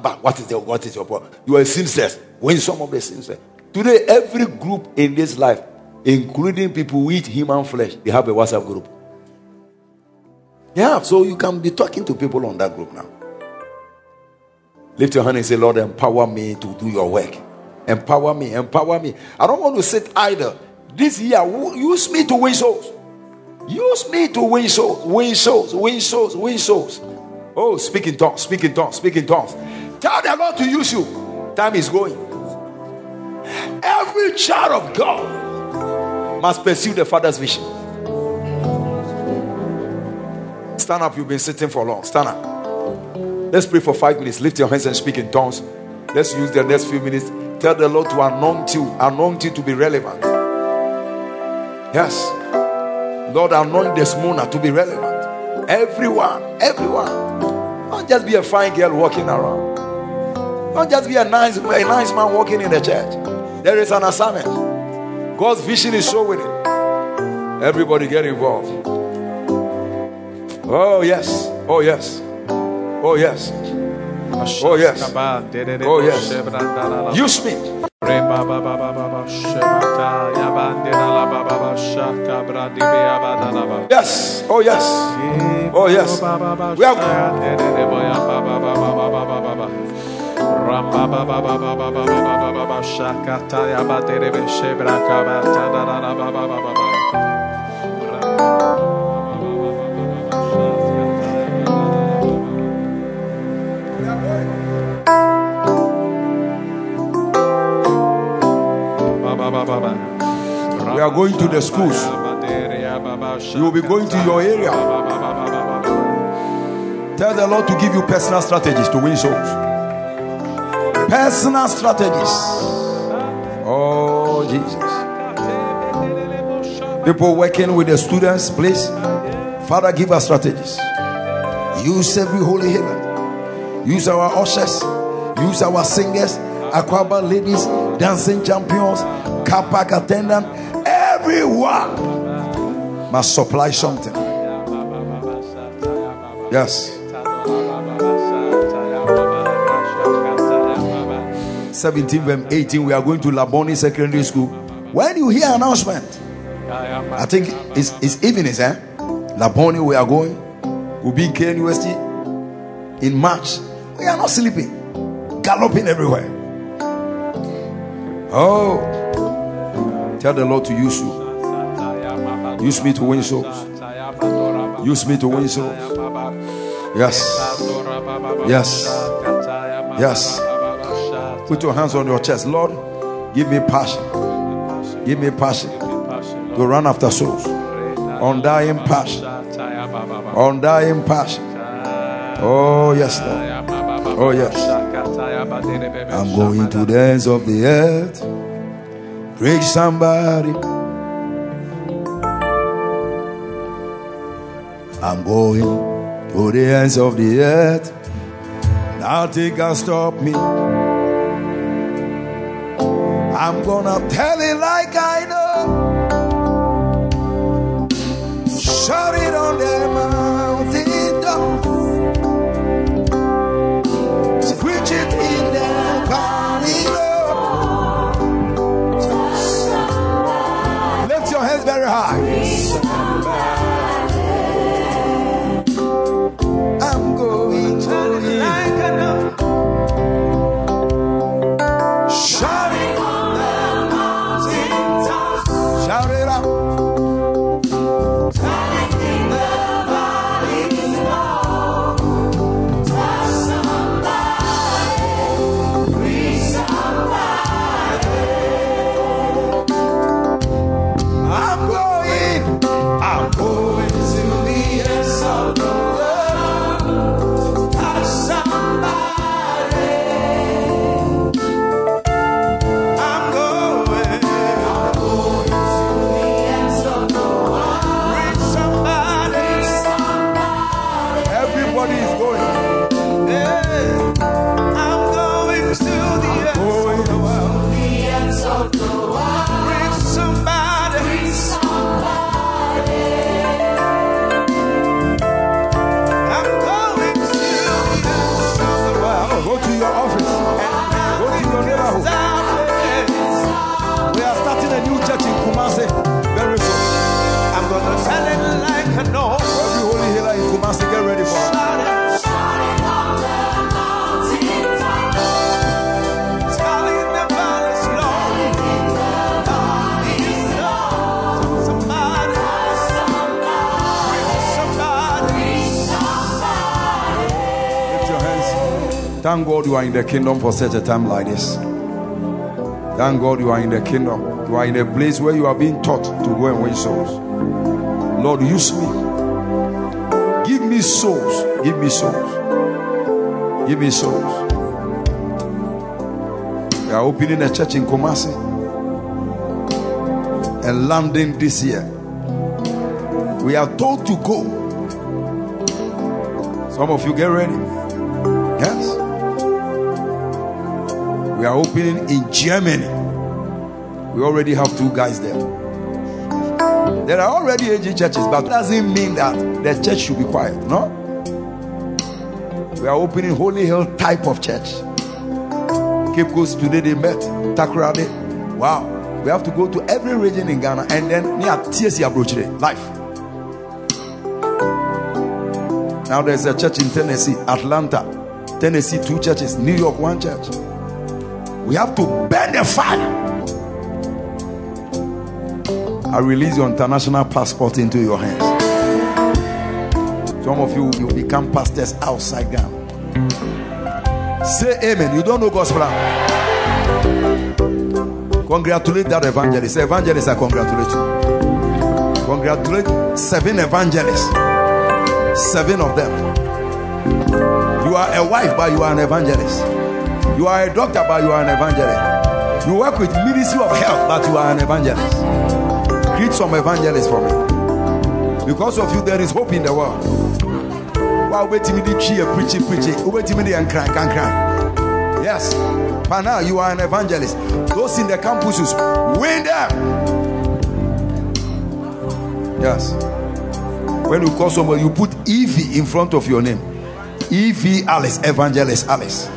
but what is the what is your problem? You are seamstress when some of the seamstress today every group in this life including people who eat human flesh they have a whatsapp group. Yeah so you can be talking to people on that group now lift your hand and say lord empower me to do your work empower me empower me i don't want to sit idle this year use me to win souls Use me to win souls, win souls, win souls, win souls. Oh, speak in tongues, speak in tongues, speak in tongues. Tell the Lord to use you. Time is going. Every child of God must pursue the Father's vision. Stand up, you've been sitting for long. Stand up. Let's pray for five minutes. Lift your hands and speak in tongues. Let's use the next few minutes. Tell the Lord to anoint you, anoint you to be relevant. Yes. Lord, anoint Desmona to be relevant. Everyone, everyone. Don't just be a fine girl walking around. Don't just be a nice, a nice man walking in the church. There is an assignment. God's vision is so it. Everybody get involved. Oh, yes. Oh, yes. Oh, yes. Oh, yes. Oh, yes. Use me. Yes. Oh, yes. Oh, yes. We have. We are going to the schools. You will be going to your area. Tell the Lord to give you personal strategies to win souls. Personal strategies. Oh, Jesus. People working with the students, please. Father, give us strategies. Use every holy heaven. Use our ushers. Use our singers, akwaaba ladies, dancing champions, car park attendant. Everyone must supply something. Yes. 17 18, we are going to Labone Secondary School. When you hear announcement, I think it's, it's evenings, eh? Labone, we are going. We'll be in KNUST in March. We are not sleeping, galloping everywhere. Oh, tell the Lord to use you. Use me to win souls. Use me to win souls. Yes. Yes. Yes. Put your hands on your chest. Lord, give me passion. Give me passion to run after souls. Undying passion. Undying passion. Oh, yes, Lord. Oh, yes. I'm going to the ends of the earth. Reach somebody. I'm going to the ends of the earth. Nothing can stop me. I'm gonna tell it like I know. Shout it on the Thank God you are in the kingdom for such a time like this. Thank God you are in the kingdom. You are in a place where you are being taught to go and win souls. Lord, use me. Give me souls. Give me souls. Give me souls. We are opening a church in Kumasi and landing this year. We are told to go. Some of you get ready. Are opening in Germany. We already have two guys there. There are already AG churches, but doesn't mean that the church should be quiet. No. We are opening Holy Hill type of church. Cape Coast today they met. Takoradi. Wow. We have to go to every region in Ghana and then near TSC Abrochire. Life. Now there's a church in Tennessee, Atlanta, Tennessee, two churches, New York, one church. We have to burn the fire. I release your international passport into your hands. Some of you will become pastors outside Ghana. Say amen. You don't know God's plan. Congratulate that evangelist. Evangelist, I congratulate you. Congratulate seven evangelists. Seven of them. You are a wife, but you are an evangelist. You are a doctor, but you are an evangelist. You work with Ministry of Health, but you are an evangelist. Greet some evangelists for me. Because of you, there is hope in the world. Wow, wait till me preaching, preaching. Wait till me and cry, can cry. Yes. But now you are an evangelist. Those in the campuses, win them. Yes. When you call somebody, you put EV in front of your name. EV Alice, Evangelist Alice,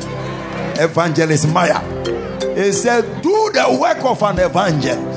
Evangelist Maya. He said, Do the work of an evangelist.